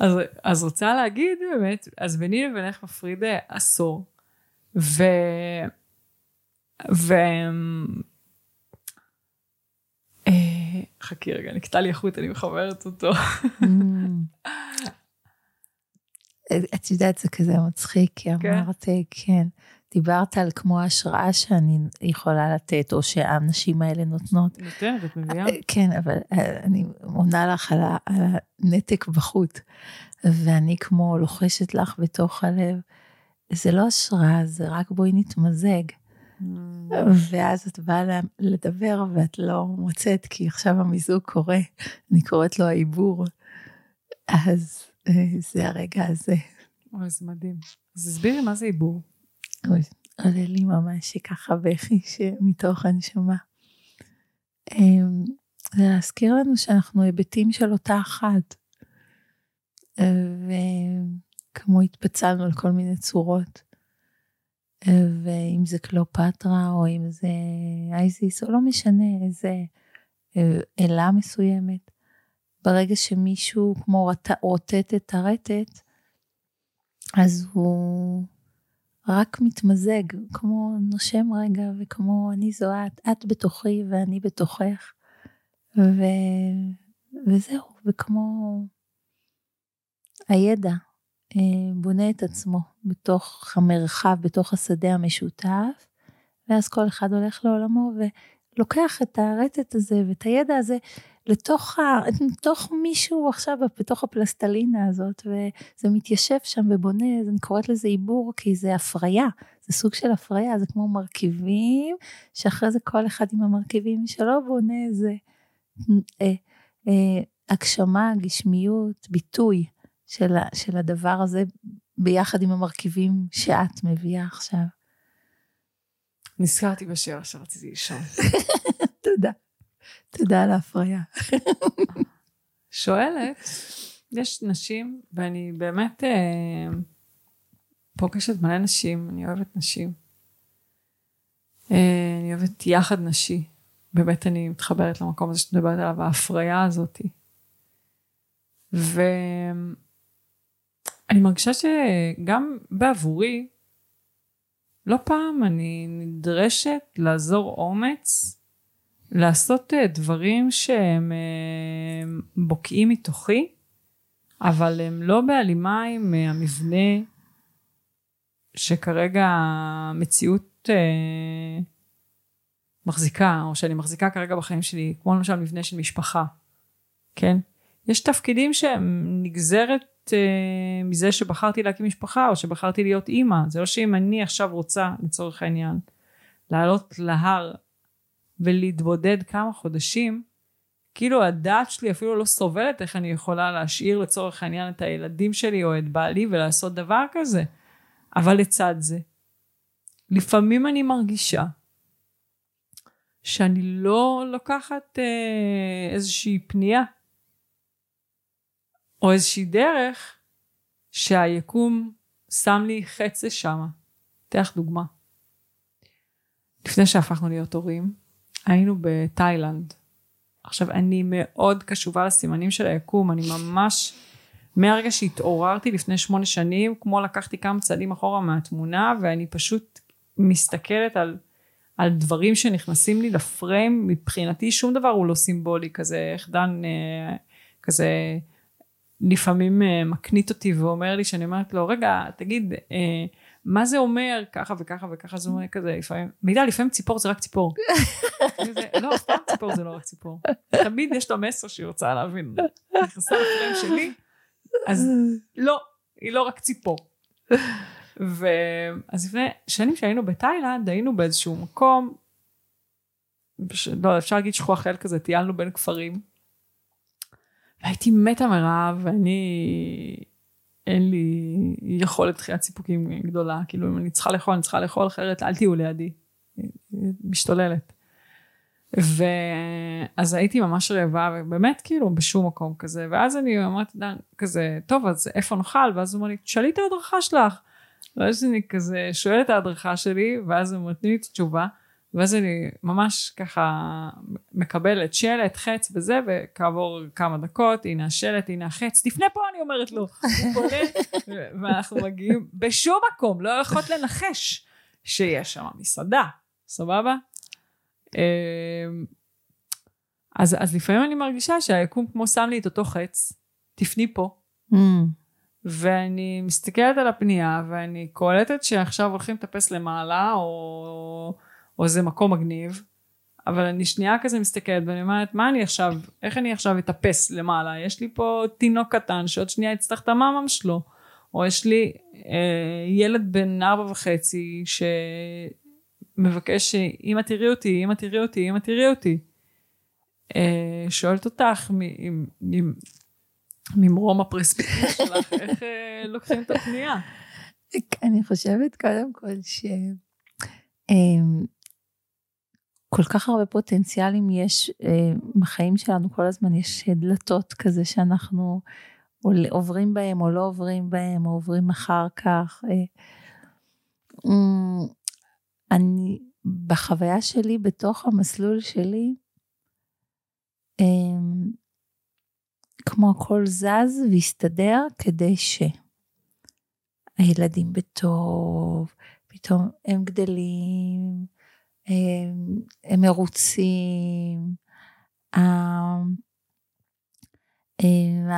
אז, אז רוצה להגיד באמת, אז ביני לבינך מפריד אה, עשור, ו... ו... אה, חכי רגע, נקטע לי החוט, אני מחברת אותו. מהמם. את יודעת, זה כזה מצחיק, כי כן. אמרת, כן, דיברת על כמו ההשראה שאני יכולה לתת, או שהאנשים האלה נותנות. נותנת, את מביאה? כן, אבל אה, אני עונה לך על ה- על הנתק בחוט, ואני כמו לוחשת לך בתוך הלב, זה לא השראה, זה רק בואי נתמזג. ואז את באה לדבר ואת לא מוצאת, כי עכשיו המיזוג קורה, אני קוראת לו העיבור. אז אה, זה הרגע הזה. אוי, זה מדהים. אז תסבירי מה זה עיבור. עולה לי ממש ככה בכי שמתוך הנשמה. אמ, זה להזכיר לנו שאנחנו היבטים של אותה אחת. וכמו התפצלנו על כל מיני צורות. ואם זה קלאופטרה או אם זה אייזיס או לא משנה איזה אה, אלה מסוימת. ברגע שמישהו כמו רוטט את הרטט, אז הוא רק מתמזג, כמו נושם רגע, וכמו אני זו את, את בתוכי ואני בתוכך, ו... וזהו, וכמו הידע אה, בונה את עצמו בתוך המרחב, בתוך השדה המשותף, ואז כל אחד הולך לעולמו ולוקח את הרטט הזה ואת הידע הזה לתוך, ה, לתוך מישהו עכשיו, בתוך הפלסטלינה הזאת, וזה מתיישב שם ובונה, אז אני קוראת לזה עיבור, כי זה הפריה, זה סוג של הפריה, זה כמו מרכיבים, שאחרי זה כל אחד עם המרכיבים שלו בונה איזה אה, אה, הגשמה, גשמיות, ביטוי של, של הדבר הזה, ביחד עם המרכיבים שאת מביאה עכשיו. נזכרתי בשיר שרציתי לשאול. תודה. תודה על ההפריה. שואלת, יש נשים, ואני באמת אה, פוגשת מלא נשים, אני אוהבת נשים. אה, אני אוהבת יחד נשי. באמת אני מתחברת למקום הזה שאת מדברת עליו, ההפריה הזאתי. ואני מרגישה שגם בעבורי, לא פעם אני נדרשת לעזור אומץ לעשות אה, דברים שהם אה, בוקעים מתוכי, אבל הם לא בהלימה עם אה, המבנה שכרגע המציאות מחזיקה, או שאני מחזיקה כרגע בחיים שלי, כמו למשל מבנה של משפחה, כן? יש תפקידים שהם נגזרת מזה שבחרתי להקים משפחה, או שבחרתי להיות אימא. זה לא שאם אני עכשיו רוצה, לצורך העניין, לעלות להר ולהתבודד כמה חודשים, כאילו הדעת שלי אפילו לא סובלת איך אני יכולה להשאיר לצורך העניין את הילדים שלי או את בעלי ולעשות דבר כזה. אבל לצד זה, לפעמים אני מרגישה שאני לא לוקחת אה, איזושהי פנייה או איזושהי דרך שהיקום שם לי חץ לשמה. אתן לך דוגמה. לפני שהפכנו להיות הורים, היינו בתאילנד. עכשיו, אני מאוד קשובה לסימנים של היקום, אני ממש, מהרגע שהתעוררתי לפני שמונה שנים, כמו לקחתי כמה צעדים אחורה מהתמונה, ואני פשוט מסתכלת על, על דברים שנכנסים לי לפריים, מבחינתי שום דבר הוא לא סימבולי, כזה, איך דן, אה, כזה, לפעמים אה, מקנית אותי ואומר לי, שאני אומרת לו, רגע, תגיד, אה, מה זה אומר ככה וככה וככה, זה אומר כזה לפעמים, מידע, לפעמים ציפור זה רק ציפור. לא, אף פעם ציפור זה לא רק ציפור. תמיד יש לה מסר שהיא רוצה להבין. נכנסה לפריים שלי, אז לא, היא לא רק ציפור. ואז לפני שנים שהיינו בתאילנד, היינו באיזשהו מקום, לא, אפשר להגיד שכוח אל כזה, טיילנו בין כפרים. והייתי מתה מרעב, ואני אין לי יכולת דחיית סיפוקים גדולה, כאילו אם אני צריכה לאכול, אני צריכה לאכול אחרת, אל תהיו לידי, משתוללת. ואז הייתי ממש רעבה, ובאמת כאילו בשום מקום כזה, ואז אני אמרתי, דן, כזה, טוב, אז איפה נאכל? ואז הוא אמר לי, תשאלי את ההדרכה שלך. ואז אני כזה שואלת את ההדרכה שלי, ואז הם נותנים לי את התשובה. ואז אני ממש ככה מקבלת שלט, חץ וזה, וכעבור כמה דקות, הנה השלט, הנה החץ, תפנה פה, אני אומרת לו. הוא פונה, ואנחנו מגיעים בשום מקום, לא יכולת לנחש שיש שם מסעדה, סבבה? אמ, אז, אז לפעמים אני מרגישה שהיקום כמו שם לי את אותו חץ, תפני פה. Mm. ואני מסתכלת על הפנייה ואני קולטת שעכשיו הולכים לטפס למעלה או או איזה מקום מגניב, אבל אני שנייה כזה מסתכלת ואני אומרת, מה אני עכשיו, איך אני עכשיו אטפס למעלה? יש לי פה תינוק קטן שעוד שנייה יצטרך את המאמם שלו, או יש לי אה, ילד בן ארבע וחצי שמבקש, אמא תראי אותי, אמא תראי אותי, אמא תראי אותי. אה, שואלת אותך, ממרום הפרספקטיבה שלך, איך אה, לוקחים את הפנייה? אני חושבת קודם כל ש... אה, כל כך הרבה פוטנציאלים יש אה, בחיים שלנו, כל הזמן יש דלתות כזה שאנחנו עוברים בהם או לא עוברים בהם, או עוברים אחר כך. אה, אמ, אני, בחוויה שלי, בתוך המסלול שלי, אה, כמו הכל זז והסתדר כדי שהילדים בטוב, פתאום הם גדלים, הם מרוצים,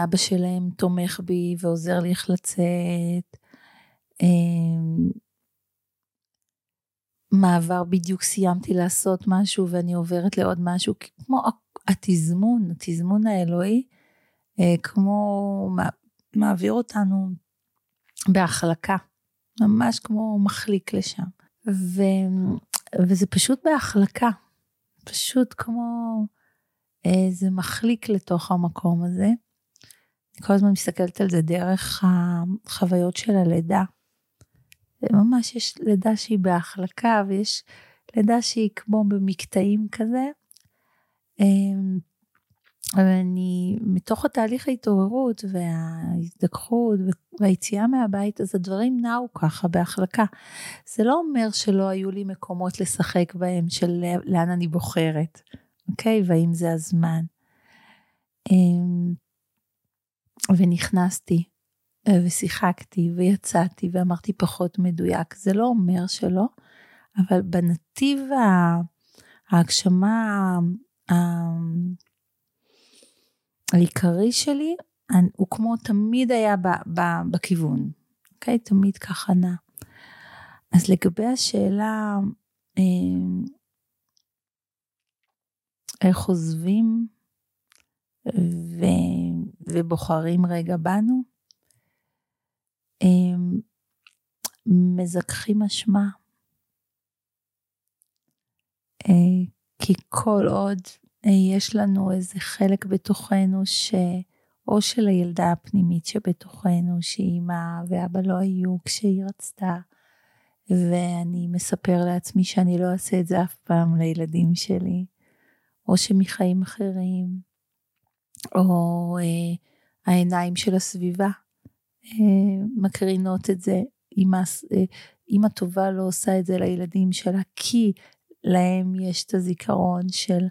אבא שלהם תומך בי ועוזר לי איך לצאת. מעבר בדיוק סיימתי לעשות משהו ואני עוברת לעוד משהו, כמו התזמון, התזמון האלוהי, אה, כמו מעביר אותנו בהחלקה, ממש כמו מחליק לשם. ו, וזה פשוט בהחלקה, פשוט כמו איזה אה, מחליק לתוך המקום הזה. אני כל הזמן מסתכלת על זה דרך החוויות של הלידה. ממש יש לידה שהיא בהחלקה ויש לידה שהיא כמו במקטעים כזה. אמ, ואני, מתוך התהליך ההתעוררות וההזדככות והיציאה מהבית, אז הדברים נעו ככה בהחלקה. זה לא אומר שלא היו לי מקומות לשחק בהם של לאן אני בוחרת, אוקיי? והאם זה הזמן. אמ, ונכנסתי ושיחקתי ויצאתי ואמרתי פחות מדויק. זה לא אומר שלא, אבל בנתיב ההגשמה העיקרי שלי, הוא כמו תמיד היה ב, ב, בכיוון, אוקיי? תמיד ככה נע. אז לגבי השאלה, אה, איך עוזבים ו, ובוחרים רגע בנו, אה, מזכחים אשמה. אה, כי כל עוד יש לנו איזה חלק בתוכנו ש... או של הילדה הפנימית שבתוכנו, שאימא ואבא לא היו כשהיא רצתה, ואני מספר לעצמי שאני לא אעשה את זה אף פעם לילדים שלי, או שמחיים אחרים, או אה, העיניים של הסביבה אה, מקרינות את זה. אמא, אה, טובה לא עושה את זה לילדים שלה, כי להם יש את הזיכרון של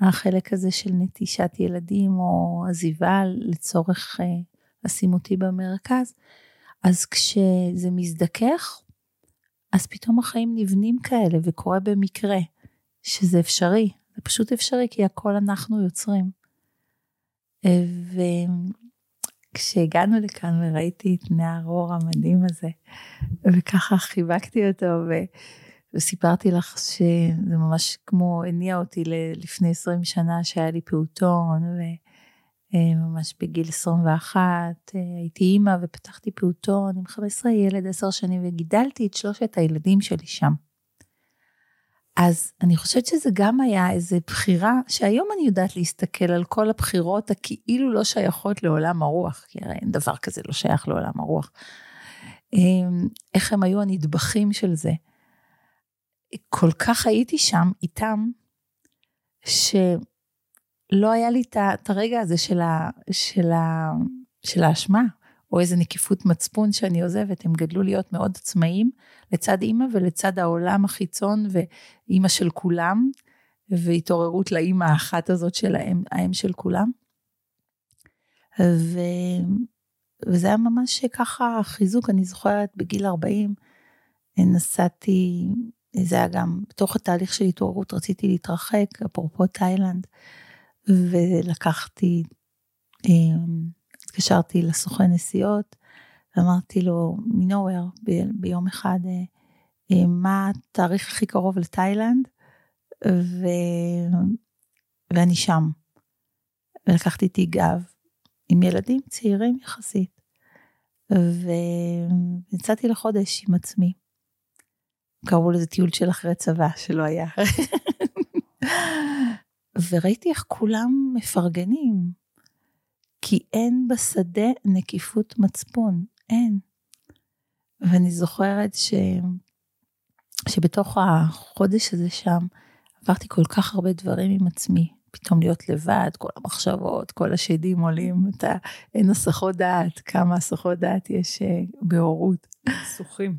החלק הזה של נטישת ילדים או עזיבה לצורך אה, לשים אותי במרכז. אז כשזה מזדכך, אז פתאום החיים נבנים כאלה וקורה במקרה שזה אפשרי, זה פשוט אפשרי כי הכל אנחנו יוצרים. אה, וכשהגענו לכאן וראיתי את נער אור המדהים הזה, וככה חיבקתי אותו, ו... וסיפרתי לך שזה ממש כמו הניע אותי לפני 20 שנה שהיה לי פעוטון, וממש בגיל 21 אה, הייתי אימא ופתחתי פעוטון עם 15 ילד 10 שנים וגידלתי את שלושת הילדים שלי שם. אז אני חושבת שזה גם היה איזו בחירה, שהיום אני יודעת להסתכל על כל הבחירות הכאילו לא שייכות לעולם הרוח, כי הרי אין דבר כזה לא שייך לעולם הרוח. אמ, איך הם היו הנדבכים של זה. כל כך הייתי שם איתם, שלא היה לי את הרגע הזה של, ה, של, ה, של האשמה, או איזה נקיפות מצפון שאני עוזבת. הם גדלו להיות מאוד עצמאיים, לצד אימא ולצד העולם החיצון ואימא של כולם, והתעוררות לאימא האחת הזאת של האם, האם של כולם. ו... וזה היה ממש ככה חיזוק, אני זוכרת בגיל 40, נסעתי זה היה גם בתוך התהליך של התעוררות רציתי להתרחק, אפרופו תאילנד, ולקחתי, אמ, התקשרתי לסוכן נסיעות, ואמרתי לו, מנוהוור, ביום אחד, אה, אה, מה התאריך הכי קרוב לתאילנד, ו... ואני שם. ולקחתי איתי גב עם ילדים צעירים יחסית, ויצאתי לחודש עם עצמי. קראו לזה טיול של אחרי צבא, שלא היה. וראיתי איך כולם מפרגנים, כי אין בשדה נקיפות מצפון, אין. ואני זוכרת ש... שבתוך החודש הזה שם עברתי כל כך הרבה דברים עם עצמי. פתאום להיות לבד, כל המחשבות, כל השדים עולים, אתה, אין הסחות דעת, כמה הסחות דעת יש אה, בהורות. סוחים.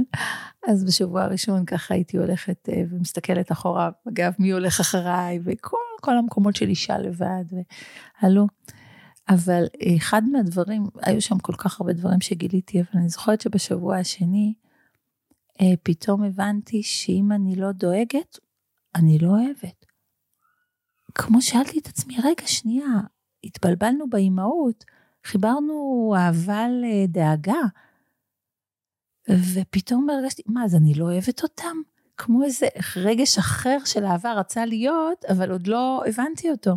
אז בשבוע הראשון ככה הייתי הולכת אה, ומסתכלת אחורה, אגב, מי הולך אחריי, וכל המקומות של אישה לבד, ועלו. אבל אחד מהדברים, היו שם כל כך הרבה דברים שגיליתי, אבל אני זוכרת שבשבוע השני, אה, פתאום הבנתי שאם אני לא דואגת, אני לא אוהבת. כמו שאלתי את עצמי, רגע, שנייה, התבלבלנו באימהות, חיברנו אהבה לדאגה, ופתאום הרגשתי, מה, אז אני לא אוהבת אותם? כמו איזה רגש אחר של אהבה רצה להיות, אבל עוד לא הבנתי אותו.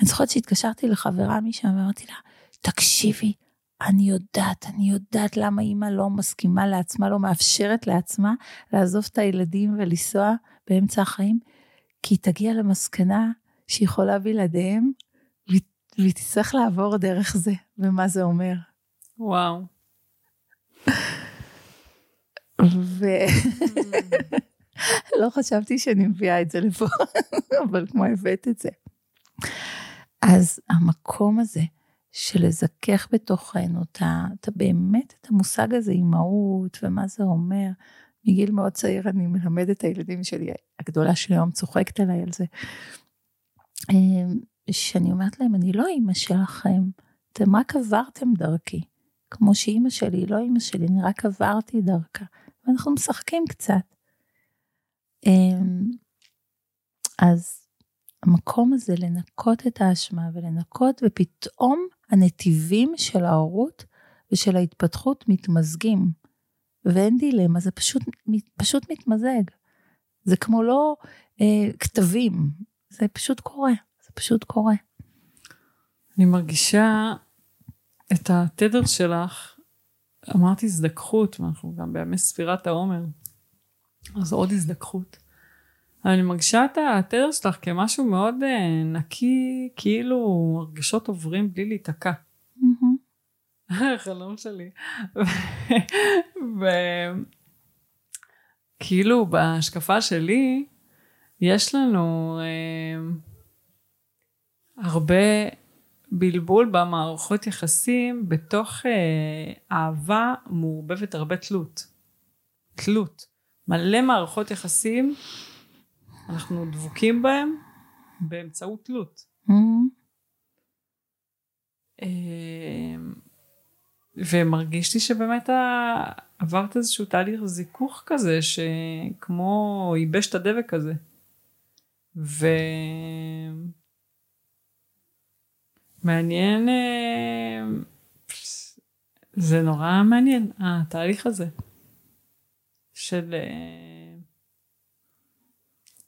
אני זוכרת שהתקשרתי לחברה משם ואמרתי לה, תקשיבי, אני יודעת, אני יודעת למה אימא לא מסכימה לעצמה, לא מאפשרת לעצמה לעזוב את הילדים ולנסוע באמצע החיים, כי היא תגיע למסקנה שהיא יכולה בלעדיהם, והיא תצטרך לעבור דרך זה, ומה זה אומר. וואו. ולא חשבתי שאני מביאה את זה לפה, אבל כמו הבאת את זה. אז המקום הזה של לזכך בתוכנו את באמת את המושג הזה, אימהות, ומה זה אומר. מגיל מאוד צעיר אני מלמדת את הילדים שלי, הגדולה שלי היום צוחקת עליי על זה. אמ, שאני אומרת להם, אני לא אימא שלכם, אתם רק עברתם דרכי. כמו שאימא שלי היא לא אימא שלי, אני רק עברתי דרכה. ואנחנו משחקים קצת. אמ, אז המקום הזה לנקות את האשמה ולנקות, ופתאום הנתיבים של ההורות ושל ההתפתחות מתמזגים. ואין דילמה, זה פשוט, פשוט מתמזג. זה כמו לא אה, כתבים, זה פשוט קורה, זה פשוט קורה. אני מרגישה את התדר שלך, אמרתי הזדככות, ואנחנו גם בימי ספירת העומר, אז עוד הזדככות. אני מרגישה את התדר שלך כמשהו מאוד uh, נקי, כאילו הרגשות עוברים בלי להיתקע. חלום שלי. וכאילו בהשקפה שלי, יש לנו uh, הרבה בלבול במערכות יחסים בתוך אה, אהבה מעורבבת הרבה תלות. תלות. מלא מערכות יחסים, אנחנו דבוקים בהם באמצעות תלות. Mm-hmm. אה, ומרגיש לי שבאמת עברת איזשהו תהליך זיכוך כזה, שכמו ייבש את הדבק הזה. ו... מעניין, אה, זה נורא מעניין, התהליך הזה של... אה,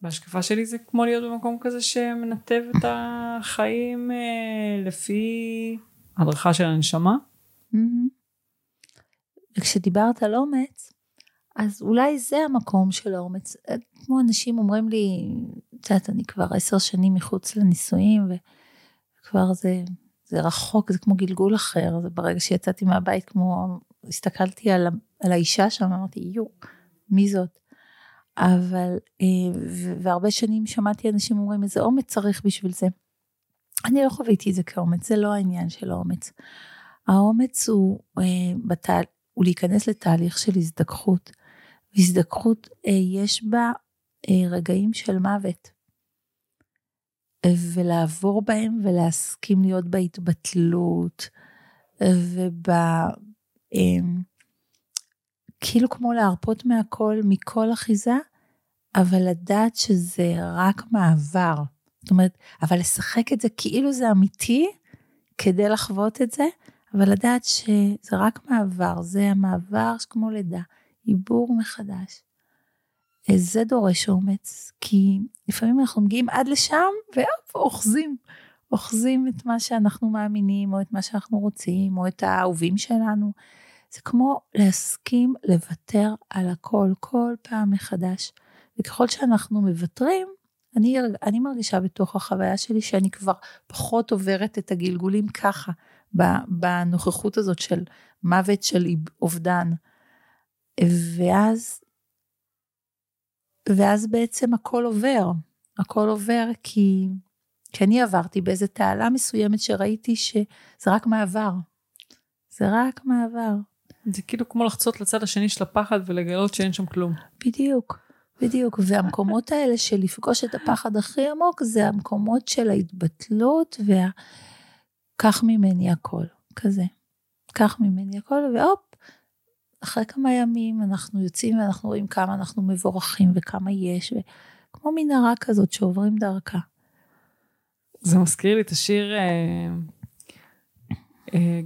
בהשקפה שלי זה כמו להיות במקום כזה שמנתב את החיים אה, לפי הדרכה של הנשמה. וכשדיברת על אומץ, אז אולי זה המקום של האומץ. כמו אנשים אומרים לי, את יודעת, אני כבר עשר שנים מחוץ לנישואים, ו... כבר זה, זה רחוק, זה כמו גלגול אחר, זה ברגע שיצאתי מהבית כמו, הסתכלתי על, על האישה שם, אמרתי, יו, מי זאת? אבל, אה, והרבה שנים שמעתי אנשים אומרים, איזה אומץ צריך בשביל זה. אני לא חוויתי את זה כאומץ, זה לא העניין של האומץ. האומץ הוא, אה, בתהל, הוא להיכנס לתהליך של הזדככות. והזדככות, אה, יש בה רגעים של מוות. ולעבור בהם ולהסכים להיות בהתבטלות וב... אמ, כאילו כמו להרפות מהכל, מכל אחיזה, אבל לדעת שזה רק מעבר. זאת אומרת, אבל לשחק את זה כאילו זה אמיתי, כדי לחוות את זה, אבל לדעת שזה רק מעבר, זה המעבר כמו לידה, עיבור מחדש. זה דורש אומץ, כי לפעמים אנחנו מגיעים עד לשם והופ, אוחזים. אוחזים את מה שאנחנו מאמינים, או את מה שאנחנו רוצים, או את האהובים שלנו. זה כמו להסכים לוותר על הכל כל פעם מחדש. וככל שאנחנו מוותרים, אני, אני מרגישה בתוך החוויה שלי שאני כבר פחות עוברת את הגלגולים ככה, בנוכחות הזאת של מוות של אובדן. ואז ואז בעצם הכל עובר, הכל עובר כי, כי אני עברתי באיזה תעלה מסוימת שראיתי שזה רק מעבר. זה רק מעבר. זה כאילו כמו לחצות לצד השני של הפחד ולגלות שאין שם כלום. בדיוק, בדיוק. והמקומות האלה של לפגוש את הפחד הכי עמוק, זה המקומות של ההתבטלות וה... קח ממני הכל, כזה. קח ממני הכל, והופ, אחרי כמה ימים אנחנו יוצאים ואנחנו רואים כמה אנחנו מבורכים וכמה יש, כמו מנהרה כזאת שעוברים דרכה. זה מזכיר לי את השיר, אה, אה,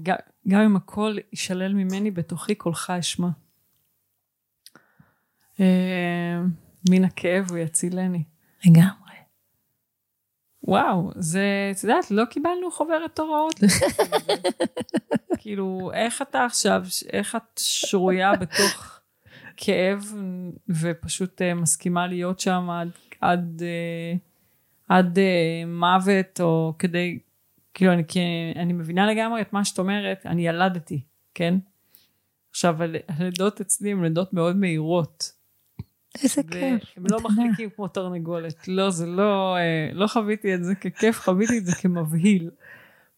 גם אם הכל יישלל ממני בתוכי קולך אשמע. אה, מן הכאב הוא יצילני. לגמרי. וואו, זה, את יודעת, לא קיבלנו חוברת הוראות. כאילו, איך אתה עכשיו, איך את שרויה בתוך כאב ופשוט uh, מסכימה להיות שם עד, עד, uh, עד uh, מוות, או כדי, כאילו, אני, אני מבינה לגמרי את מה שאת אומרת, אני ילדתי, כן? עכשיו, הלידות אצלי הן לידות מאוד מהירות. איזה כיף. הם לא מחליקים כמו תרנגולת. לא, זה לא, אה, לא חוויתי את זה ככיף, חוויתי את זה כמבהיל.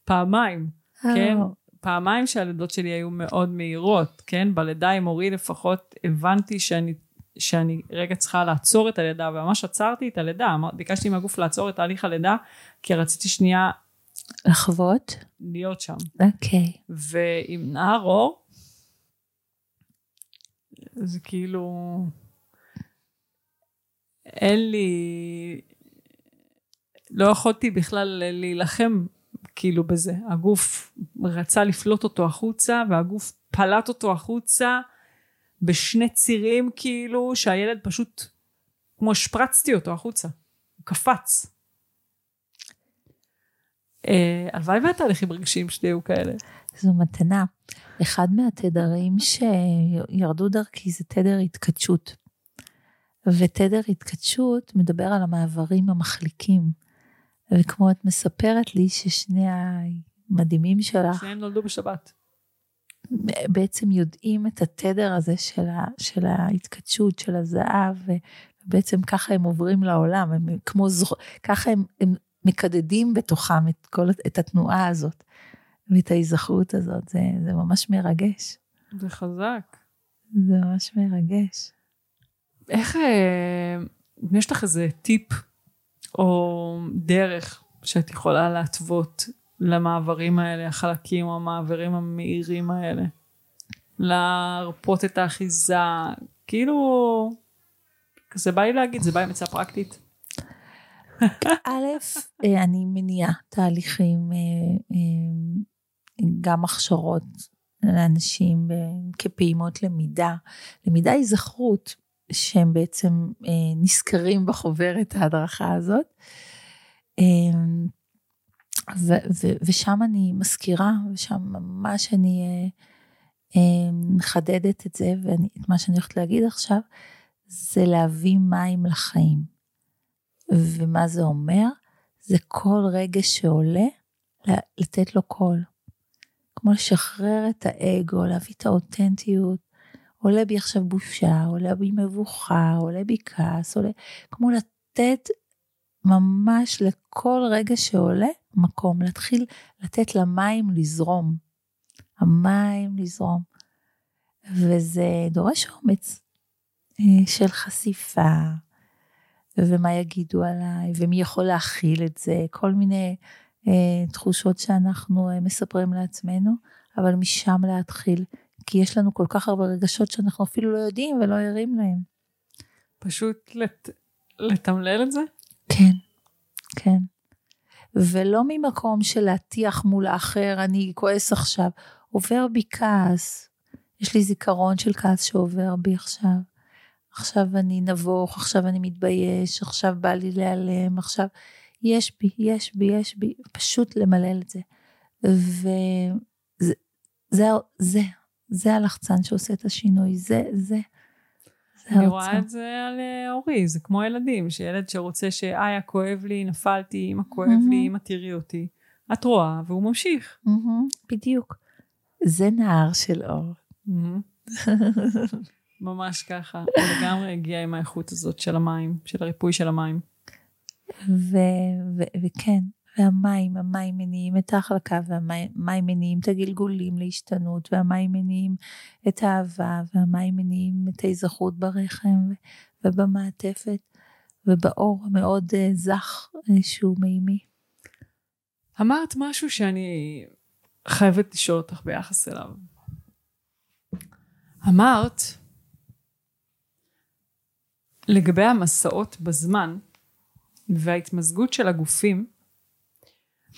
פעמיים, כן? פעמיים שהלידות שלי היו מאוד מהירות, כן? בלידה עם אורי לפחות הבנתי שאני, שאני רגע צריכה לעצור את הלידה, וממש עצרתי את הלידה. ביקשתי מהגוף לעצור את תהליך הלידה, כי רציתי שנייה... לחוות? להיות שם. אוקיי. Okay. ועם נהר אור, זה כאילו... אין לי... לא יכולתי בכלל להילחם כאילו בזה. הגוף רצה לפלוט אותו החוצה, והגוף פלט אותו החוצה בשני צירים כאילו, שהילד פשוט, כמו השפרצתי אותו החוצה. הוא קפץ. אה, הלוואי והתהליכים רגשיים שלי היו כאלה. זו מתנה. אחד מהתדרים שירדו דרכי זה תדר התכתשות. ותדר התכתשות מדבר על המעברים המחליקים. וכמו את מספרת לי ששני המדהימים שלך... שניהם נולדו בשבת. בעצם יודעים את התדר הזה של, ה, של ההתכתשות, של הזהב, ובעצם ככה הם עוברים לעולם, הם כמו זוכ... ככה הם, הם מקדדים בתוכם את, כל, את התנועה הזאת, ואת ההיזכרות הזאת, זה, זה ממש מרגש. זה חזק. זה ממש מרגש. איך, אה, אם יש לך איזה טיפ או דרך שאת יכולה להתוות למעברים האלה, החלקים או המעברים המהירים האלה? להרפות את האחיזה, כאילו, זה בא לי להגיד, זה בא עם עצה פרקטית. א', אה, אני מניעה תהליכים, אה, גם הכשרות לאנשים כפעימות למידה, למידה היזכרות, שהם בעצם אה, נזכרים בחוברת ההדרכה הזאת. אה, ו- ו- ושם אני מזכירה, ושם ממש אני אה, אה, מחדדת את זה, ואת מה שאני הולכת להגיד עכשיו, זה להביא מים לחיים. ומה זה אומר? זה כל רגע שעולה, לתת לו קול. כמו לשחרר את האגו, להביא את האותנטיות, עולה בי עכשיו בושה, עולה בי מבוכה, עולה בי כעס, עולה, כמו לתת ממש לכל רגע שעולה מקום, להתחיל לתת למים לזרום. המים לזרום. וזה דורש אומץ אה, של חשיפה, ומה יגידו עליי, ומי יכול להכיל את זה, כל מיני אה, תחושות שאנחנו אה, מספרים לעצמנו, אבל משם להתחיל, כי יש לנו כל כך הרבה רגשות שאנחנו אפילו לא יודעים ולא ערים להם. פשוט לת... לתמלל את זה? כן, כן. ולא ממקום של להטיח מול האחר, אני כועס עכשיו. עובר בי כעס. יש לי זיכרון של כעס שעובר בי עכשיו. עכשיו אני נבוך, עכשיו אני מתבייש, עכשיו בא לי להיעלם, עכשיו יש בי, יש בי, יש בי, פשוט למלל את זה. וזה זה, זה, הלחצן שעושה את השינוי, זה, זה. זה אני רואה את זה על אה, אורי, זה כמו ילדים, שילד שרוצה שאיה כואב לי, נפלתי, אמא כואב mm-hmm. לי, אמא תראי אותי. את רואה, והוא ממשיך. Mm-hmm, בדיוק. זה נער של אור. Mm-hmm. ממש ככה, הוא לגמרי הגיע עם האיכות הזאת של המים, של הריפוי של המים. וכן, והמים, המים מניעים את ההחלקה, והמים מניעים את הגלגולים להשתנות, והמים מניעים את האהבה, והמים מניעים את ההיזכרות ברחם ובמעטפת, ובאור המאוד אה, זך אה, שהוא מימי. אמרת משהו שאני חייבת לשאול אותך ביחס אליו. אמרת, לגבי המסעות בזמן וההתמזגות של הגופים,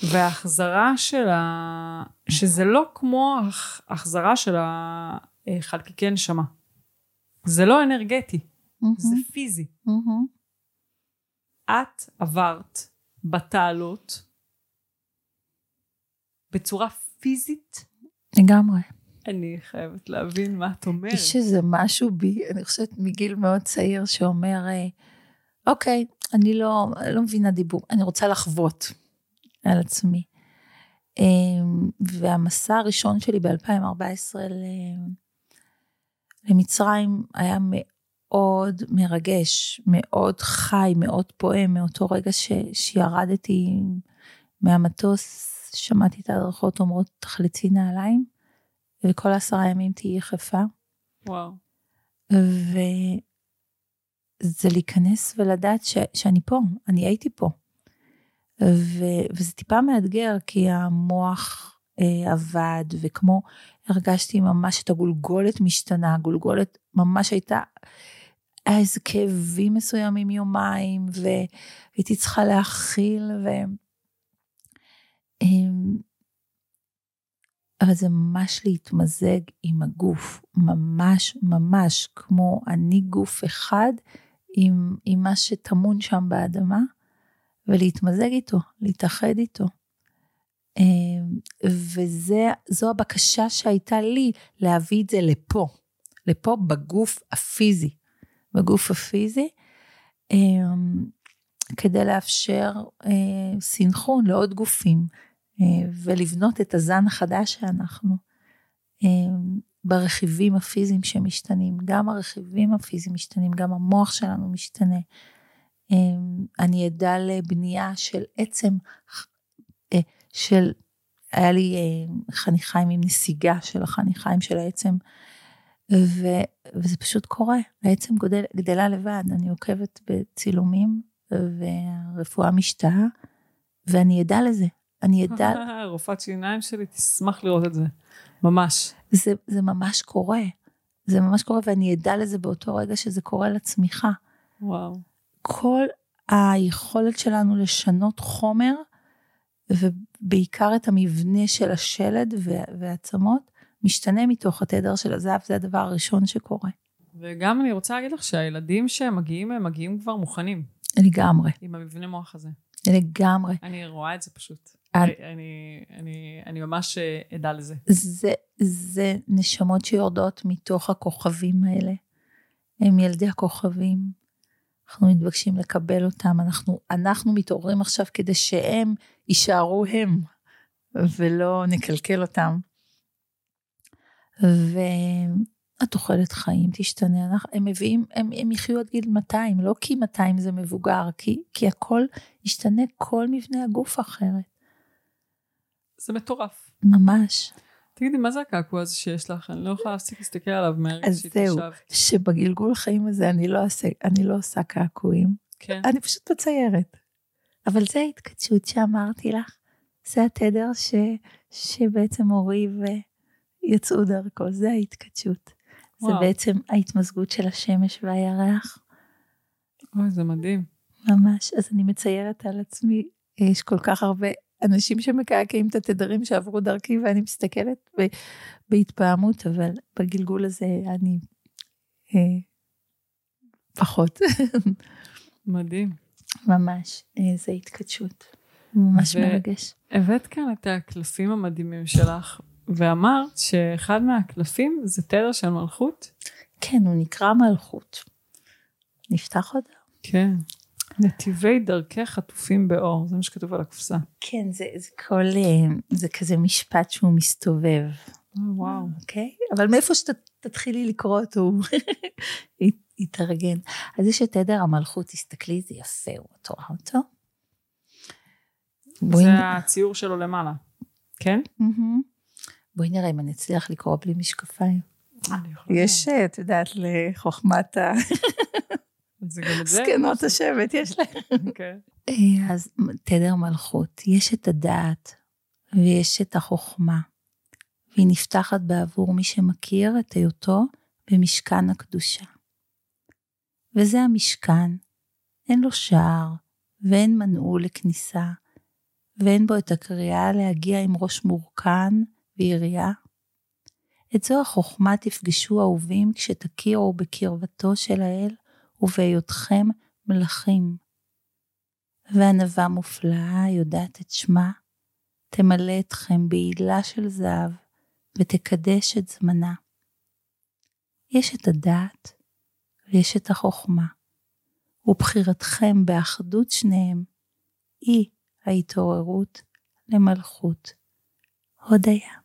וההחזרה של ה... שזה לא כמו החזרה של החלקיקי נשמה. זה לא אנרגטי. זה פיזי. מהמם. את עברת בתעלות בצורה פיזית. לגמרי. אני חייבת להבין מה את אומרת. יש איזה משהו בי, אני חושבת מגיל מאוד צעיר, שאומר, אה, אוקיי, אני לא, לא מבינה דיבור, אני רוצה לחוות על עצמי. אה, והמסע הראשון שלי ב-2014 למצרים היה מאוד מרגש, מאוד חי, מאוד פועם, מאותו רגע ש, שירדתי מהמטוס, שמעתי את ההדרכות אומרות, תחלצי נעליים, וכל עשרה ימים תהיי יחפה. וואו. וזה להיכנס ולדעת ש, שאני פה, אני הייתי פה. ו, וזה טיפה מאתגר, כי המוח אה, עבד, וכמו הרגשתי ממש את הגולגולת משתנה, הגולגולת ממש הייתה, היה איזה כאבים מסוימים יומיים, והייתי צריכה להכיל, ו... אמ, אבל זה ממש להתמזג עם הגוף, ממש ממש כמו אני גוף אחד עם, עם מה שטמון שם באדמה, ולהתמזג איתו, להתאחד איתו. אמ, וזו הבקשה שהייתה לי, להביא את זה לפה, לפה בגוף הפיזי, בגוף הפיזי, אמ, כדי לאפשר אה, סינכרון לעוד גופים, אה, ולבנות את הזן החדש שאנחנו. אה, ברכיבים הפיזיים שמשתנים, גם הרכיבים הפיזיים משתנים, גם המוח שלנו משתנה. אני עדה לבנייה של עצם, של, היה לי חניכיים עם נסיגה של החניכיים של העצם, ו, וזה פשוט קורה, העצם גודל, גדלה לבד, אני עוקבת בצילומים והרפואה משתהה, ואני עדה לזה, אני אדע... רופאת שיניים שלי תשמח לראות את זה, ממש. זה, זה ממש קורה, זה ממש קורה, ואני אדע לזה באותו רגע שזה קורה לצמיחה. וואו. כל היכולת שלנו לשנות חומר, ובעיקר את המבנה של השלד והעצמות, משתנה מתוך התדר של הזהב, זה הדבר הראשון שקורה. וגם אני רוצה להגיד לך שהילדים שמגיעים, הם מגיעים כבר מוכנים. לגמרי. עם המבנה מוח הזה. לגמרי. אני רואה את זה פשוט. אני, אני, אני, אני ממש עדה לזה. זה, זה נשמות שיורדות מתוך הכוכבים האלה. הם ילדי הכוכבים. אנחנו מתבקשים לקבל אותם. אנחנו, אנחנו מתעוררים עכשיו כדי שהם יישארו הם, ולא נקלקל אותם. והתוחלת חיים תשתנה. הם מביאים, הם, הם יחיו עד גיל 200, לא כי 200 זה מבוגר, כי, כי הכל ישתנה, כל מבנה הגוף אחרת. זה מטורף. ממש. תגידי, מה זה הקעקוע הזה שיש לך? אני לא יכולה להפסיק להסתכל עליו מהרגע שהתיישבת. אז זהו, שבגלגול חיים הזה אני לא, עושה, אני לא עושה קעקועים. כן. אני פשוט מציירת. אבל זה ההתכתשות שאמרתי לך. זה התדר ש, שבעצם אורי ויצאו דרכו, זה ההתכתשות. וואו. זה בעצם ההתמזגות של השמש והירח. אוי, זה מדהים. ממש. אז אני מציירת על עצמי, יש כל כך הרבה אנשים שמקעקעים את התדרים שעברו דרכי ואני מסתכלת בהתפעמות, אבל בגלגול הזה אני אה, פחות. מדהים. ממש, איזה אה, התקדשות. ממש מרגש. הבאת כאן את הקלפים המדהימים שלך, ואמרת שאחד מהקלפים זה תדר של מלכות? כן, הוא נקרא מלכות. נפתח אותו? כן. נתיבי דרכי חטופים באור, זה מה שכתוב על הקופסה. כן, זה, זה כל, אה, זה כזה משפט שהוא מסתובב. וואו. אוקיי? אבל מאיפה שתתחילי לקרוא אותו, הוא יתארגן. אז יש את עדר המלכות, תסתכלי, זה יפה, את רואה אותו? זה נ... הציור שלו למעלה, כן? בואי נראה אם אני אצליח לקרוא בלי משקפיים. יש, את יודעת, לחוכמת ה... זקנות השבט יש להם. אוקיי. אה, אז תדר מלכות, יש את הדעת ויש את החוכמה, והיא נפתחת בעבור מי שמכיר את היותו במשכן הקדושה. וזה המשכן, אין לו שער ואין מנעול לכניסה, ואין בו את הקריאה להגיע עם ראש מורכן וירייה. את זו החוכמה תפגשו אהובים כשתכירו בקרבתו של האל ובהיותכם מלכים. וענווה מופלאה יודעת את שמה, תמלא אתכם בעילה של זהב, ותקדש את זמנה. יש את הדעת ויש את החוכמה, ובחירתכם באחדות שניהם היא ההתעוררות למלכות. הודיה.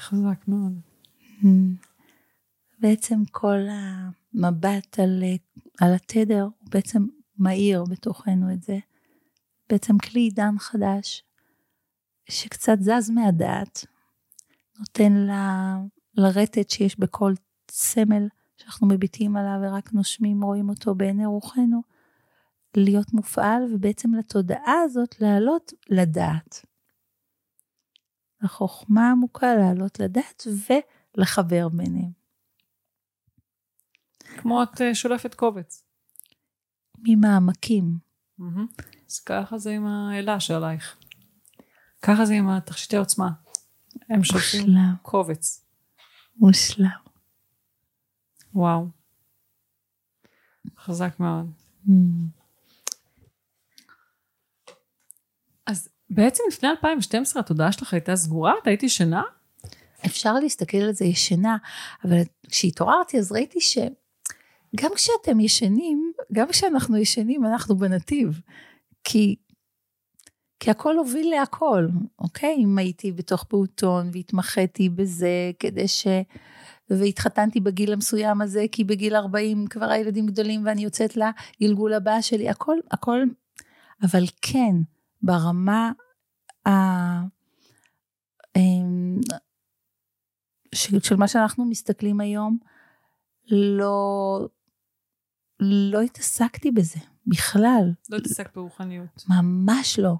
חזק מאוד. בעצם כל המבט על, על התדר הוא בעצם מאיר בתוכנו את זה. בעצם כלי עידן חדש שקצת זז מהדעת, נותן לה, לרטט שיש בכל סמל שאנחנו מביטים עליו ורק נושמים, רואים אותו בעיני רוחנו, להיות מופעל ובעצם לתודעה הזאת לעלות לדעת. החוכמה עמוקה לעלות לדעת ולחבר ביניהם. כמו את אה, שולפת קובץ. ממעמקים. אז ככה זה עם האלה שעלייך. ככה זה עם התכשיטי עוצמה. הם שולפים קובץ. מושלם. וואו. חזק מאוד. אז בעצם לפני 2012 התודעה שלך הייתה סגורה? את היית ישנה? אפשר להסתכל על זה ישנה, אבל כשהתעוררתי אז ראיתי שגם כשאתם ישנים, גם כשאנחנו ישנים אנחנו בנתיב. כי, כי הכל הוביל להכל, אוקיי? אם הייתי בתוך פעוטון והתמחיתי בזה כדי ש... והתחתנתי בגיל המסוים הזה, כי בגיל 40 כבר הילדים גדולים ואני יוצאת לגלגול הבא שלי, הכל, הכל, אבל כן, ברמה ה... אמ, של, של מה שאנחנו מסתכלים היום, לא, לא התעסקתי בזה בכלל. לא התעסקת ברוחניות. ממש לא.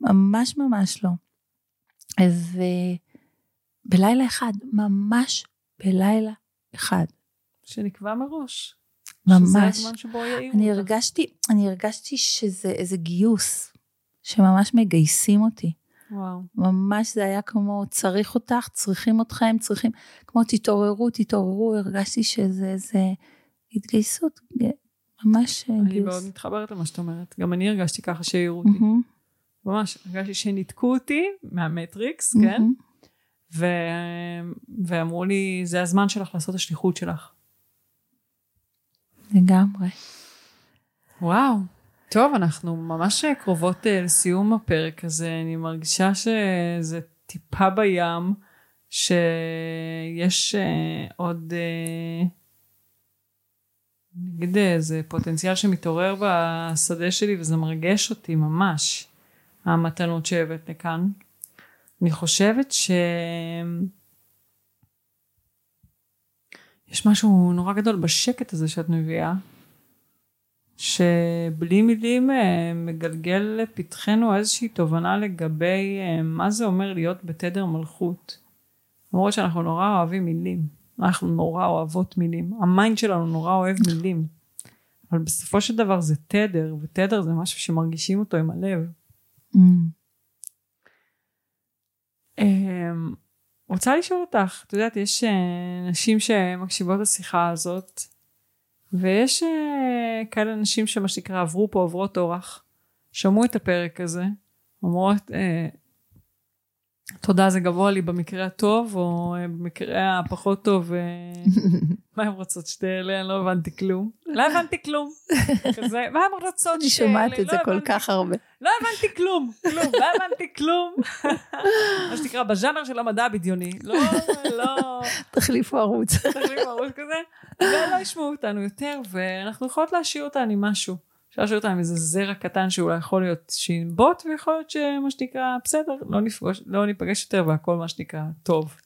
ממש ממש לא. ובלילה אחד, ממש בלילה אחד. שנקבע מראש. ממש. שזה הזמן שבו יעירו אני. הרגשתי, אני הרגשתי שזה איזה גיוס, שממש מגייסים אותי. וואו. ממש זה היה כמו צריך אותך, צריכים אתכם, צריכים, כמו תתעוררו, תתעוררו, הרגשתי שזה איזה התגייסות, ממש אני גיוס. מאוד מתחברת למה שאת אומרת. גם אני הרגשתי ככה שהעירו אותי. מהמם, ממש, הרגשתי שניתקו אותי מהמטריקס, כן? מהמם. ו... ואמרו לי, זה הזמן שלך לעשות השליחות שלך. לגמרי. וואו. טוב, אנחנו ממש קרובות אה, לסיום הפרק הזה. אני מרגישה שזה טיפה בים, שיש אה, עוד, אה, נגיד איזה פוטנציאל שמתעורר בשדה שלי, וזה מרגש אותי ממש, המתנות שהבאת לכאן. אני חושבת ש... יש משהו נורא גדול בשקט הזה שאת מביאה, שבלי מילים אה, מגלגל לפתחנו איזושהי תובנה לגבי אה, מה זה אומר להיות בתדר מלכות. למרות שאנחנו נורא אוהבים מילים, אנחנו נורא אוהבות מילים, ה mind שלנו נורא אוהב מילים, אבל בסופו של דבר זה תדר, ותדר זה משהו שמרגישים אותו עם הלב. מהמם. אמ, רוצה לשאול אותך, את יודעת, יש אה, נשים שמקשיבות לשיחה הזאת, ויש אה, כאלה נשים שמה שנקרא עברו פה עוברות אורח, שמעו את הפרק הזה, אומרות, אה, תודה זה גבוה לי במקרה הטוב, או אה, במקרה הפחות טוב, אה, מה הן רוצות שתי אלה? אני לא הבנתי כלום. לא הבנתי כלום. כזה, מה הן רוצות אני שתי אלה? שומעת את זה לא כל הבנתי כך הרבה. לא הבנתי כלום, כלום, לא הבנתי כלום. מה שנקרא, בז'אנר של המדע הבדיוני. לא, לא, תחליפו ערוץ. תחליף ערוץ כזה, ולא ישמעו אותנו יותר, ואנחנו יכולות להשאיר אותן עם משהו. אפשר להשאיר אותן עם איזה זרע קטן שאולי יכול להיות שינבוט, ויכול להיות שמה שנקרא, בסדר, לא, נפגוש, לא ניפגש יותר והכל מה שנקרא טוב.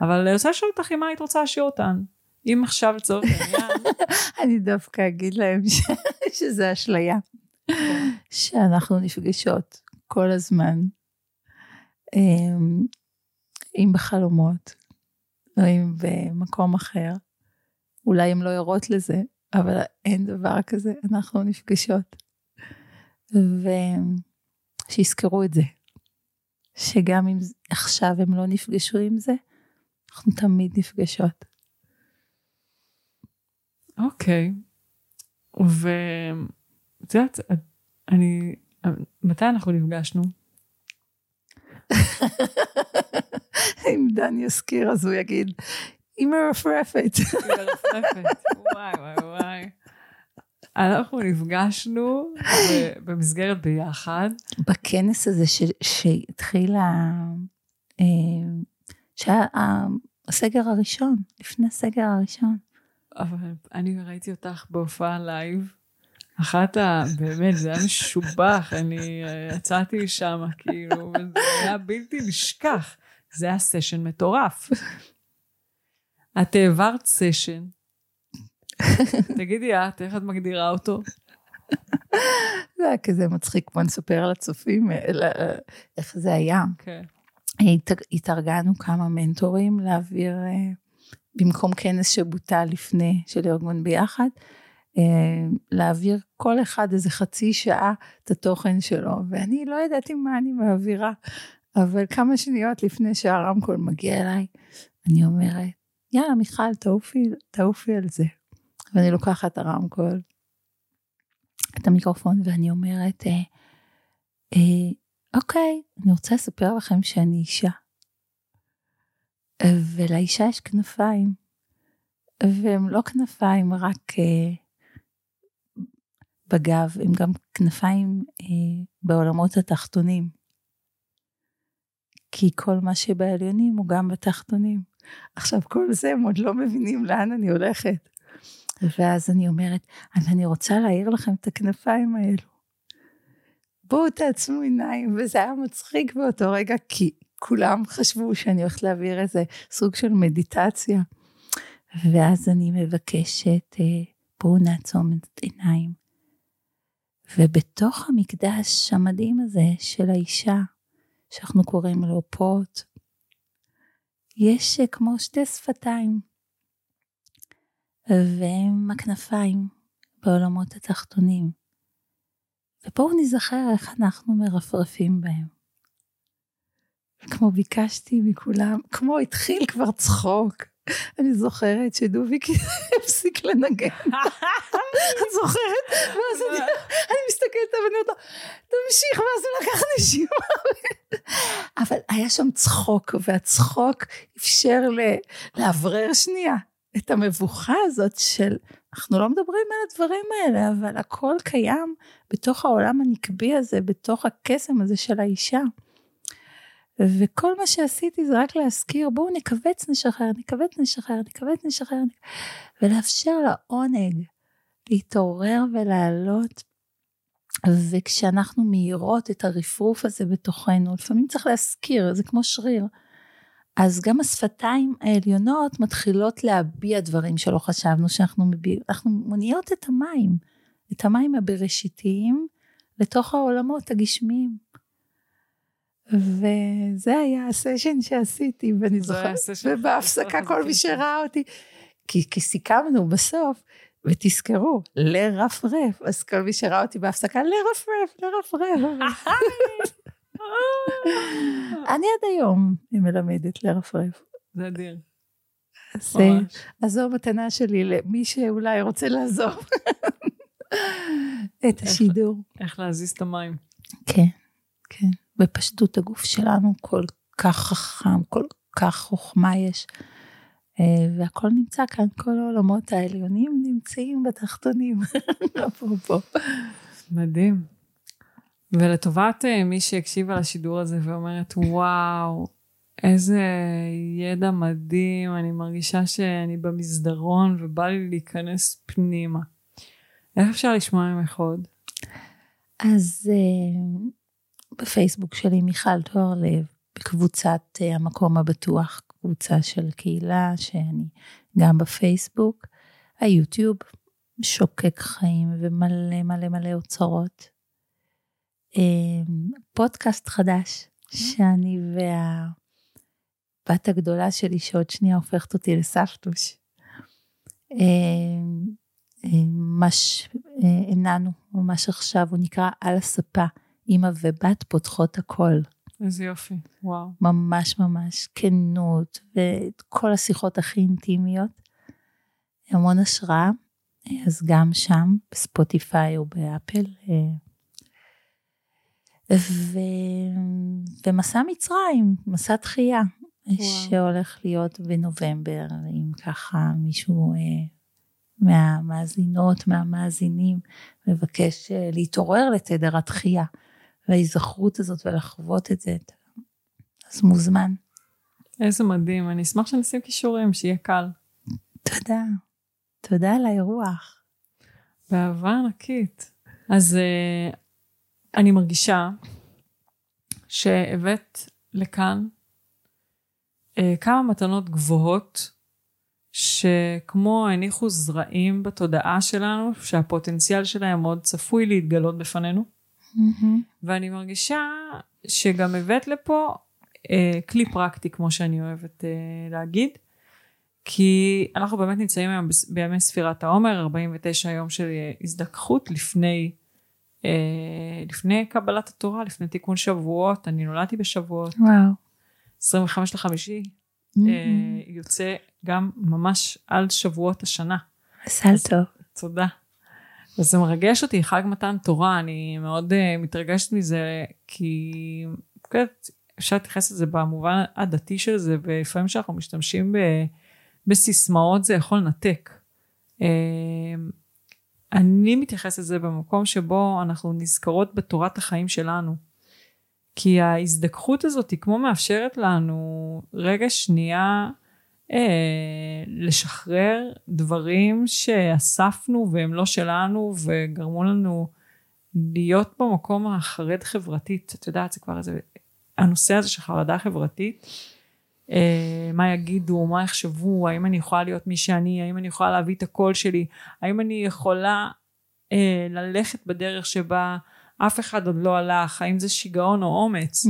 אבל אני רוצה לשאול אותך עם מה היית רוצה להשאיר אותן. אם עכשיו לצורך העניין, אני דווקא אגיד להם ש... שזה אשליה. שאנחנו נפגשות כל הזמן, אם בחלומות, או אם במקום אחר. אולי הן לא ערות לזה, אבל אין דבר כזה, אנחנו נפגשות. ושיזכרו את זה. שגם אם עכשיו הם לא נפגשו עם זה, אנחנו תמיד נפגשות. אוקיי. ואת יודעת, אני, מתי אנחנו נפגשנו? אם דן יזכיר אז הוא יגיד, היא מרפרפת. היא מרפרפת, וואי וואי וואי. אנחנו נפגשנו במסגרת ביחד. בכנס הזה שהתחיל, שהיה הסגר הראשון, לפני הסגר הראשון. אבל אני ראיתי אותך בהופעה לייב. אחת ה... באמת, זה היה משובח, אני אה, יצאתי שם, כאילו, וזה היה בלתי נשכח. זה היה סשן מטורף. את העברת סשן. תגידי את, איך את מגדירה אותו? זה היה כזה מצחיק, בוא נספר על הצופים איך זה היה. כן. התארגנו כמה מנטורים להעביר, אה, במקום כנס שבוטל לפני של ארגון ביחד, אה, להעביר כל אחד איזה חצי שעה את התוכן שלו, ואני לא ידעתי מה אני מעבירה, אבל כמה שניות לפני שהרמקול מגיע אליי, אני אומרת, יאללה מיכל, תעופי, תעופי על זה. ואני לוקחת את הרמקול, את המיקרופון, ואני אומרת, אה, אה, אוקיי, אני רוצה לספר לכם שאני אישה. ולאישה יש כנפיים, והם לא כנפיים רק אה, בגב, הם גם כנפיים אה, בעולמות התחתונים. כי כל מה שבעליונים הוא גם בתחתונים. עכשיו, כל זה הם עוד לא מבינים לאן אני הולכת. ואז אני אומרת, אני רוצה להעיר לכם את הכנפיים האלו. בואו תעצמו עיניים, וזה היה מצחיק באותו רגע, כי כולם חשבו שאני הולכת להעביר איזה סוג של מדיטציה. ואז אני מבקשת, אה, בואו נעצום את עיניים. ובתוך המקדש המדהים הזה של האישה, שאנחנו קוראים לו פוט, יש אה, כמו שתי שפתיים, והם הכנפיים בעולמות התחתונים. ובואו נזכר איך אנחנו מרפרפים בהם. כמו ביקשתי מכולם, כמו התחיל כבר צחוק. אני זוכרת שדוביק הפסיק לנגן. את זוכרת? ואז אני מסתכלת ואני אומרת לו, תמשיך, ואז הוא לקח נשימה. אבל היה שם צחוק, והצחוק אפשר לאוורר שנייה את המבוכה הזאת של, אנחנו לא מדברים על הדברים האלה, אבל הכל קיים בתוך העולם הנקבי הזה, בתוך הקסם הזה של האישה. וכל מה שעשיתי זה רק להזכיר, בואו נקווץ נשחרר, נקווץ נשחרר, נקווץ נשחרר, ולאפשר לעונג להתעורר ולעלות. וכשאנחנו מאירות את הרפרוף הזה בתוכנו, לפעמים צריך להזכיר, זה כמו שריר. אז גם השפתיים העליונות מתחילות להביע דברים שלא חשבנו שאנחנו מביעים, אנחנו מוניות את המים, את המים הבראשיתיים לתוך העולמות הגשמיים. וזה היה הסשן שעשיתי, ואני זוכרת, ובהפסקה כל מי שראה אותי, כי, כי סיכמנו בסוף, ותזכרו, לרפרף, אז כל מי שראה אותי בהפסקה, לרפרף, לרפרף. אני עד היום מלמדת לרפרף. זה אדיר. אז, אז זו המתנה שלי למי שאולי רוצה לעזוב את השידור. איך להזיז את המים. כן, כן. בפשטות הגוף שלנו כל כך חכם, כל כך חוכמה יש. אה, והכל נמצא כאן, כל העולמות העליונים נמצאים בתחתונים, אפרופו. מדהים. ולטובת אה, מי שהקשיבה לשידור הזה ואומרת, וואו, איזה ידע מדהים, אני מרגישה שאני במסדרון ובא לי להיכנס פנימה. איך אפשר לשמוע ממך עוד? אז אה, בפייסבוק שלי מיכל תואר לב, בקבוצת אה, המקום הבטוח, קבוצה של קהילה שאני גם בפייסבוק, היוטיוב שוקק חיים ומלא מלא מלא אוצרות. אמ, פודקאסט חדש שאני והבת הגדולה שלי שעוד שנייה הופכת אותי לסבתוש. אמ, אמ, ממש הנענו ממש עכשיו, הוא נקרא על הספה, אימא ובת פותחות הכל. איזה יופי, וואו. ממש ממש כנות, ואת כל השיחות הכי אינטימיות. המון השראה, אז גם שם, בספוטיפיי או באפל. אה, ו... ומסע מצרים, מסע תחייה, וואו. שהולך להיות בנובמבר, אם ככה מישהו אה, מהמאזינות, מהמאזינים, מבקש אה, להתעורר לתדר התחייה, וההיזכרות הזאת ולחוות את זה, אז מוזמן. איזה מדהים, אני אשמח שנשים קישורים, שיהיה קל. תודה. תודה על האירוח. באהבה ענקית. אז uh, אני מרגישה שהבאת לכאן uh, כמה מתנות גבוהות, שכמו הניחו זרעים בתודעה שלנו, שהפוטנציאל שלהם מאוד צפוי להתגלות בפנינו. ואני מרגישה שגם הבאת לפה אה, כלי פרקטי, כמו שאני אוהבת אה, להגיד, כי אנחנו באמת נמצאים היום בימי ספירת העומר, 49 יום של אה, הזדככות לפני, אה, לפני קבלת התורה, לפני תיקון שבועות, אני נולדתי בשבועות, וואו. 25 לחמישי, אה, יוצא גם ממש על שבועות השנה. מזל טוב. תודה. וזה מרגש אותי, חג מתן תורה, אני מאוד uh, מתרגשת מזה, כי כן, אפשר להתייחס לזה במובן הדתי של זה, ולפעמים כשאנחנו משתמשים ב, בסיסמאות זה יכול לנתק. Uh, אני מתייחסת לזה במקום שבו אנחנו נזכרות בתורת החיים שלנו. כי ההזדככות הזאת היא כמו מאפשרת לנו רגע שנייה לשחרר דברים שאספנו והם לא שלנו וגרמו לנו להיות במקום החרד חברתית. את יודעת, זה כבר איזה, הנושא הזה של חרדה חברתית, אה, מה יגידו, מה יחשבו, האם אני יכולה להיות מי שאני, האם אני יכולה להביא את הקול שלי, האם אני יכולה אה, ללכת בדרך שבה אף אחד עוד לא הלך, האם זה שיגעון או אומץ.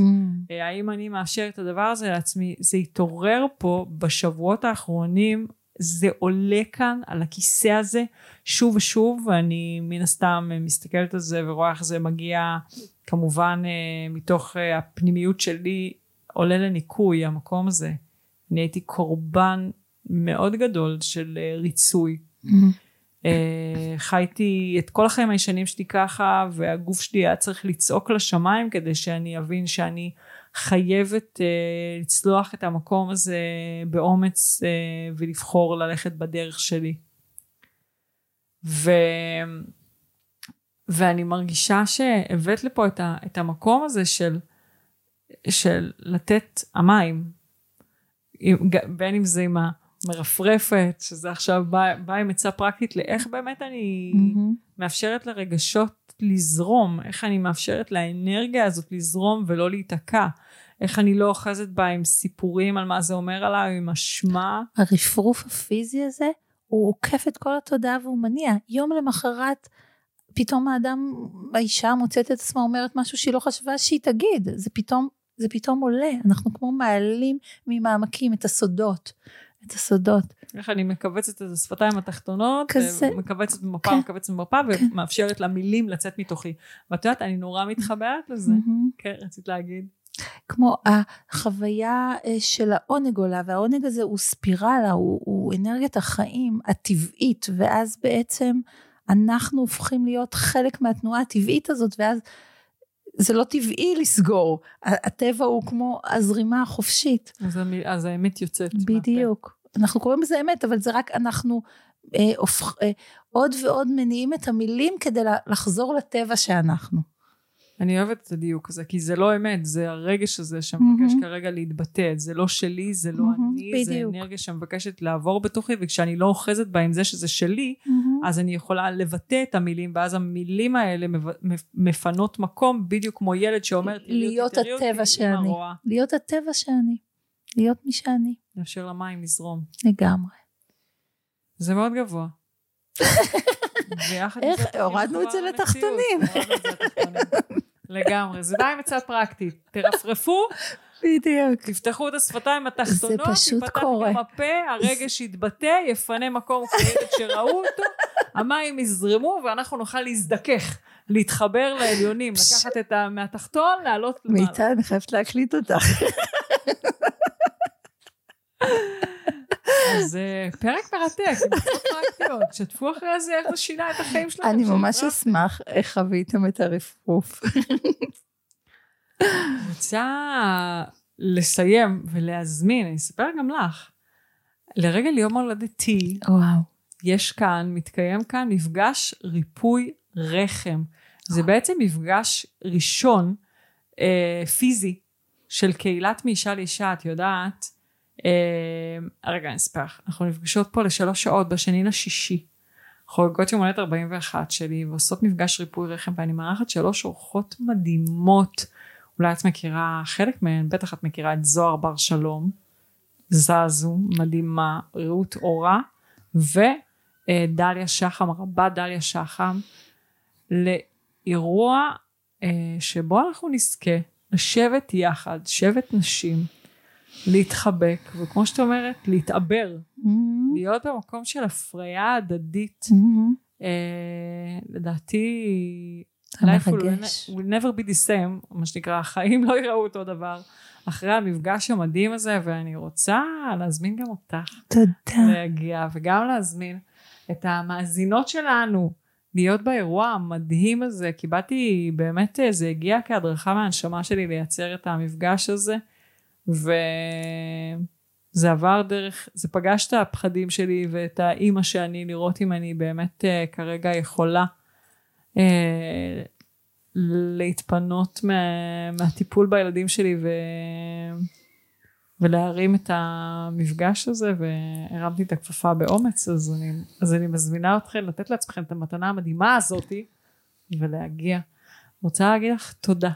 אה, האם אני מאפשר את הדבר הזה לעצמי? זה התעורר פה בשבועות האחרונים, זה עולה כאן על הכיסא הזה שוב ושוב, ואני מן הסתם מסתכלת על זה ורואה איך זה מגיע כמובן אה, מתוך אה, הפנימיות שלי, עולה לניקוי המקום הזה. אני הייתי קורבן מאוד גדול של אה, ריצוי. אה, חייתי את כל החיים הישנים שלי ככה, והגוף שלי היה צריך לצעוק לשמיים כדי שאני אבין שאני חייבת אה, לצלוח את המקום הזה באומץ אה, ולבחור ללכת בדרך שלי. ו... ואני מרגישה שהבאת לפה את, ה, את המקום הזה של, של לתת המים, בין אם זה עם המרפרפת, שזה עכשיו בא, בא עם עצה פרקטית לאיך באמת אני מאפשרת לרגשות לזרום, איך אני מאפשרת לאנרגיה הזאת לזרום ולא להיתקע, איך אני לא אוחזת בה עם סיפורים על מה זה אומר עליי, עם אשמה. הרפרוף הפיזי הזה, הוא עוקף את כל התודעה והוא מניע. יום למחרת, פתאום האדם, האישה מוצאת את עצמה אומרת משהו שהיא לא חשבה שהיא תגיד. זה פתאום, זה פתאום עולה. אנחנו כמו מעלים ממעמקים את הסודות. את הסודות. איך אני מכווצת את השפתיים התחתונות, כזה. מכווצת במפה, כן. מכווצת במפה, כן. ומאפשרת למילים לצאת מתוכי. ואת יודעת, אני נורא מתחברת לזה. מהמם. כן, רצית להגיד. כמו החוויה אה, של העונג עולה, והעונג הזה הוא ספירלה, הוא, הוא אנרגיית החיים הטבעית, ואז בעצם אנחנו הופכים להיות חלק מהתנועה הטבעית הזאת, ואז זה לא טבעי לסגור. הטבע הוא כמו הזרימה החופשית. אז, אז האמת יוצאת. מהפה. בדיוק. אנחנו קוראים לזה אמת, אבל זה רק אנחנו אה, הופך, אה, עוד ועוד מניעים את המילים כדי לחזור לטבע שאנחנו. אני אוהבת את הדיוק הזה, כי זה לא אמת, זה הרגש הזה שמבקש מהמם. כרגע להתבטא. זה לא שלי, זה לא מהמם, אני, זה בדיוק. אנרגיה שמבקשת לעבור בתוכי, וכשאני לא אוחזת בה עם זה שזה שלי, אז אני יכולה לבטא את המילים, ואז המילים האלה מפנות מקום, בדיוק כמו ילד שאומר, להיות הטבע שאני. להיות הטבע שאני. להיות מי שאני. לאפשר למים לזרום. לגמרי. זה מאוד גבוה. ויחד עם איך? הורדנו את זה לתחתונים. לגמרי, זה די עצה פרקטית. תרפרפו בדיוק. תפתחו את השפתיים התחתונות, זה פשוט קורה. גם הפה, הרגש יתבטא, יפנה מקום כילד שראו אותו, המים יזרמו ואנחנו נוכל להזדכך, להתחבר לעליונים, לקחת את ה... מהתחתון, לעלות למעלה. מיטל, אני חייבת להקליט אותך. אז אה, פרק מרתק, עם עצות פרקטיות. שתפו אחרי זה איך זה שינה את החיים שלכם. אני ממש. אשמח איך חוויתם את הרפרוף. רוצה לסיים ולהזמין, אני אספר גם לך, לרגל יום הולדתי, וואו. יש כאן, מתקיים כאן מפגש ריפוי רחם. זה בעצם מפגש ראשון אה, פיזי של קהילת מאישה לאישה, את יודעת. אה, רגע, אני אספר לך. אנחנו נפגשות פה לשלוש שעות בשני לשישי. חוגגות יום הולדת 41 שלי ועושות מפגש ריפוי רחם ואני מארחת שלוש אורחות מדהימות. אולי את מכירה חלק מהן, בטח את מכירה את זוהר בר שלום, זזו, מדהימה, רעות אורה, ודליה שחם, רבה דליה שחם, לאירוע אה, שבו אנחנו נזכה לשבת יחד, שבט נשים, להתחבק, וכמו שאת אומרת, להתעבר, להיות במקום של הפריה הדדית. אה, לדעתי, life will, never be the same, מה שנקרא, החיים לא יראו אותו דבר. אחרי המפגש המדהים הזה, ואני רוצה להזמין גם אותך. תודה. להגיע, וגם להזמין את המאזינות שלנו להיות באירוע המדהים הזה, כי באתי, באמת אה, זה הגיע כהדרכה מהנשמה שלי לייצר את המפגש הזה, וזה עבר דרך, זה פגש את הפחדים שלי ואת האימא שאני, לראות אם אני באמת אה, כרגע יכולה אה, להתפנות מה, מהטיפול בילדים שלי ו... ולהרים את המפגש הזה והרמתי את הכפפה באומץ אז אני, אז אני מזמינה אתכם לתת לעצמכם את המתנה המדהימה הזאתי ולהגיע. רוצה להגיד לך תודה.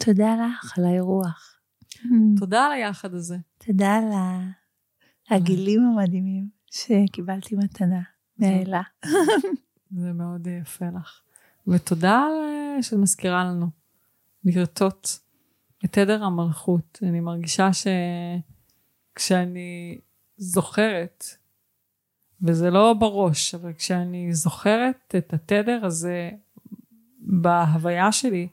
תודה לך על האירוח. תודה על היחד הזה. תודה על הגילים המדהימים שקיבלתי מתנה מאלה. זה מאוד יפה לך. ותודה על- שאת מזכירה לנו לרטוט את עדר המלכות. אני מרגישה שכשאני זוכרת, וזה לא בראש, אבל כשאני זוכרת את התדר הזה בהוויה שלי,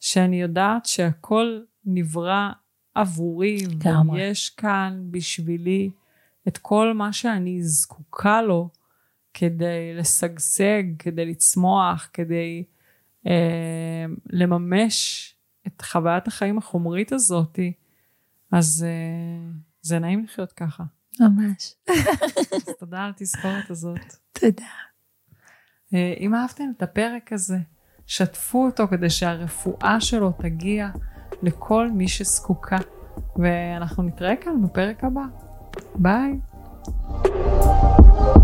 שאני יודעת שהכל נברא עבורי, לגמרי. ויש כאן בשבילי את כל מה שאני זקוקה לו כדי לשגשג, כדי לצמוח, כדי אה, לממש את חוויית החיים החומרית הזאתי, אז אה, זה נעים לחיות ככה. ממש. אז תודה על התזכורת הזאת. תודה. אה, אם אהבתם את הפרק הזה, שתפו אותו כדי שהרפואה שלו תגיע לכל מי שזקוקה. ואנחנו נתראה כאן בפרק הבא. ביי. thank you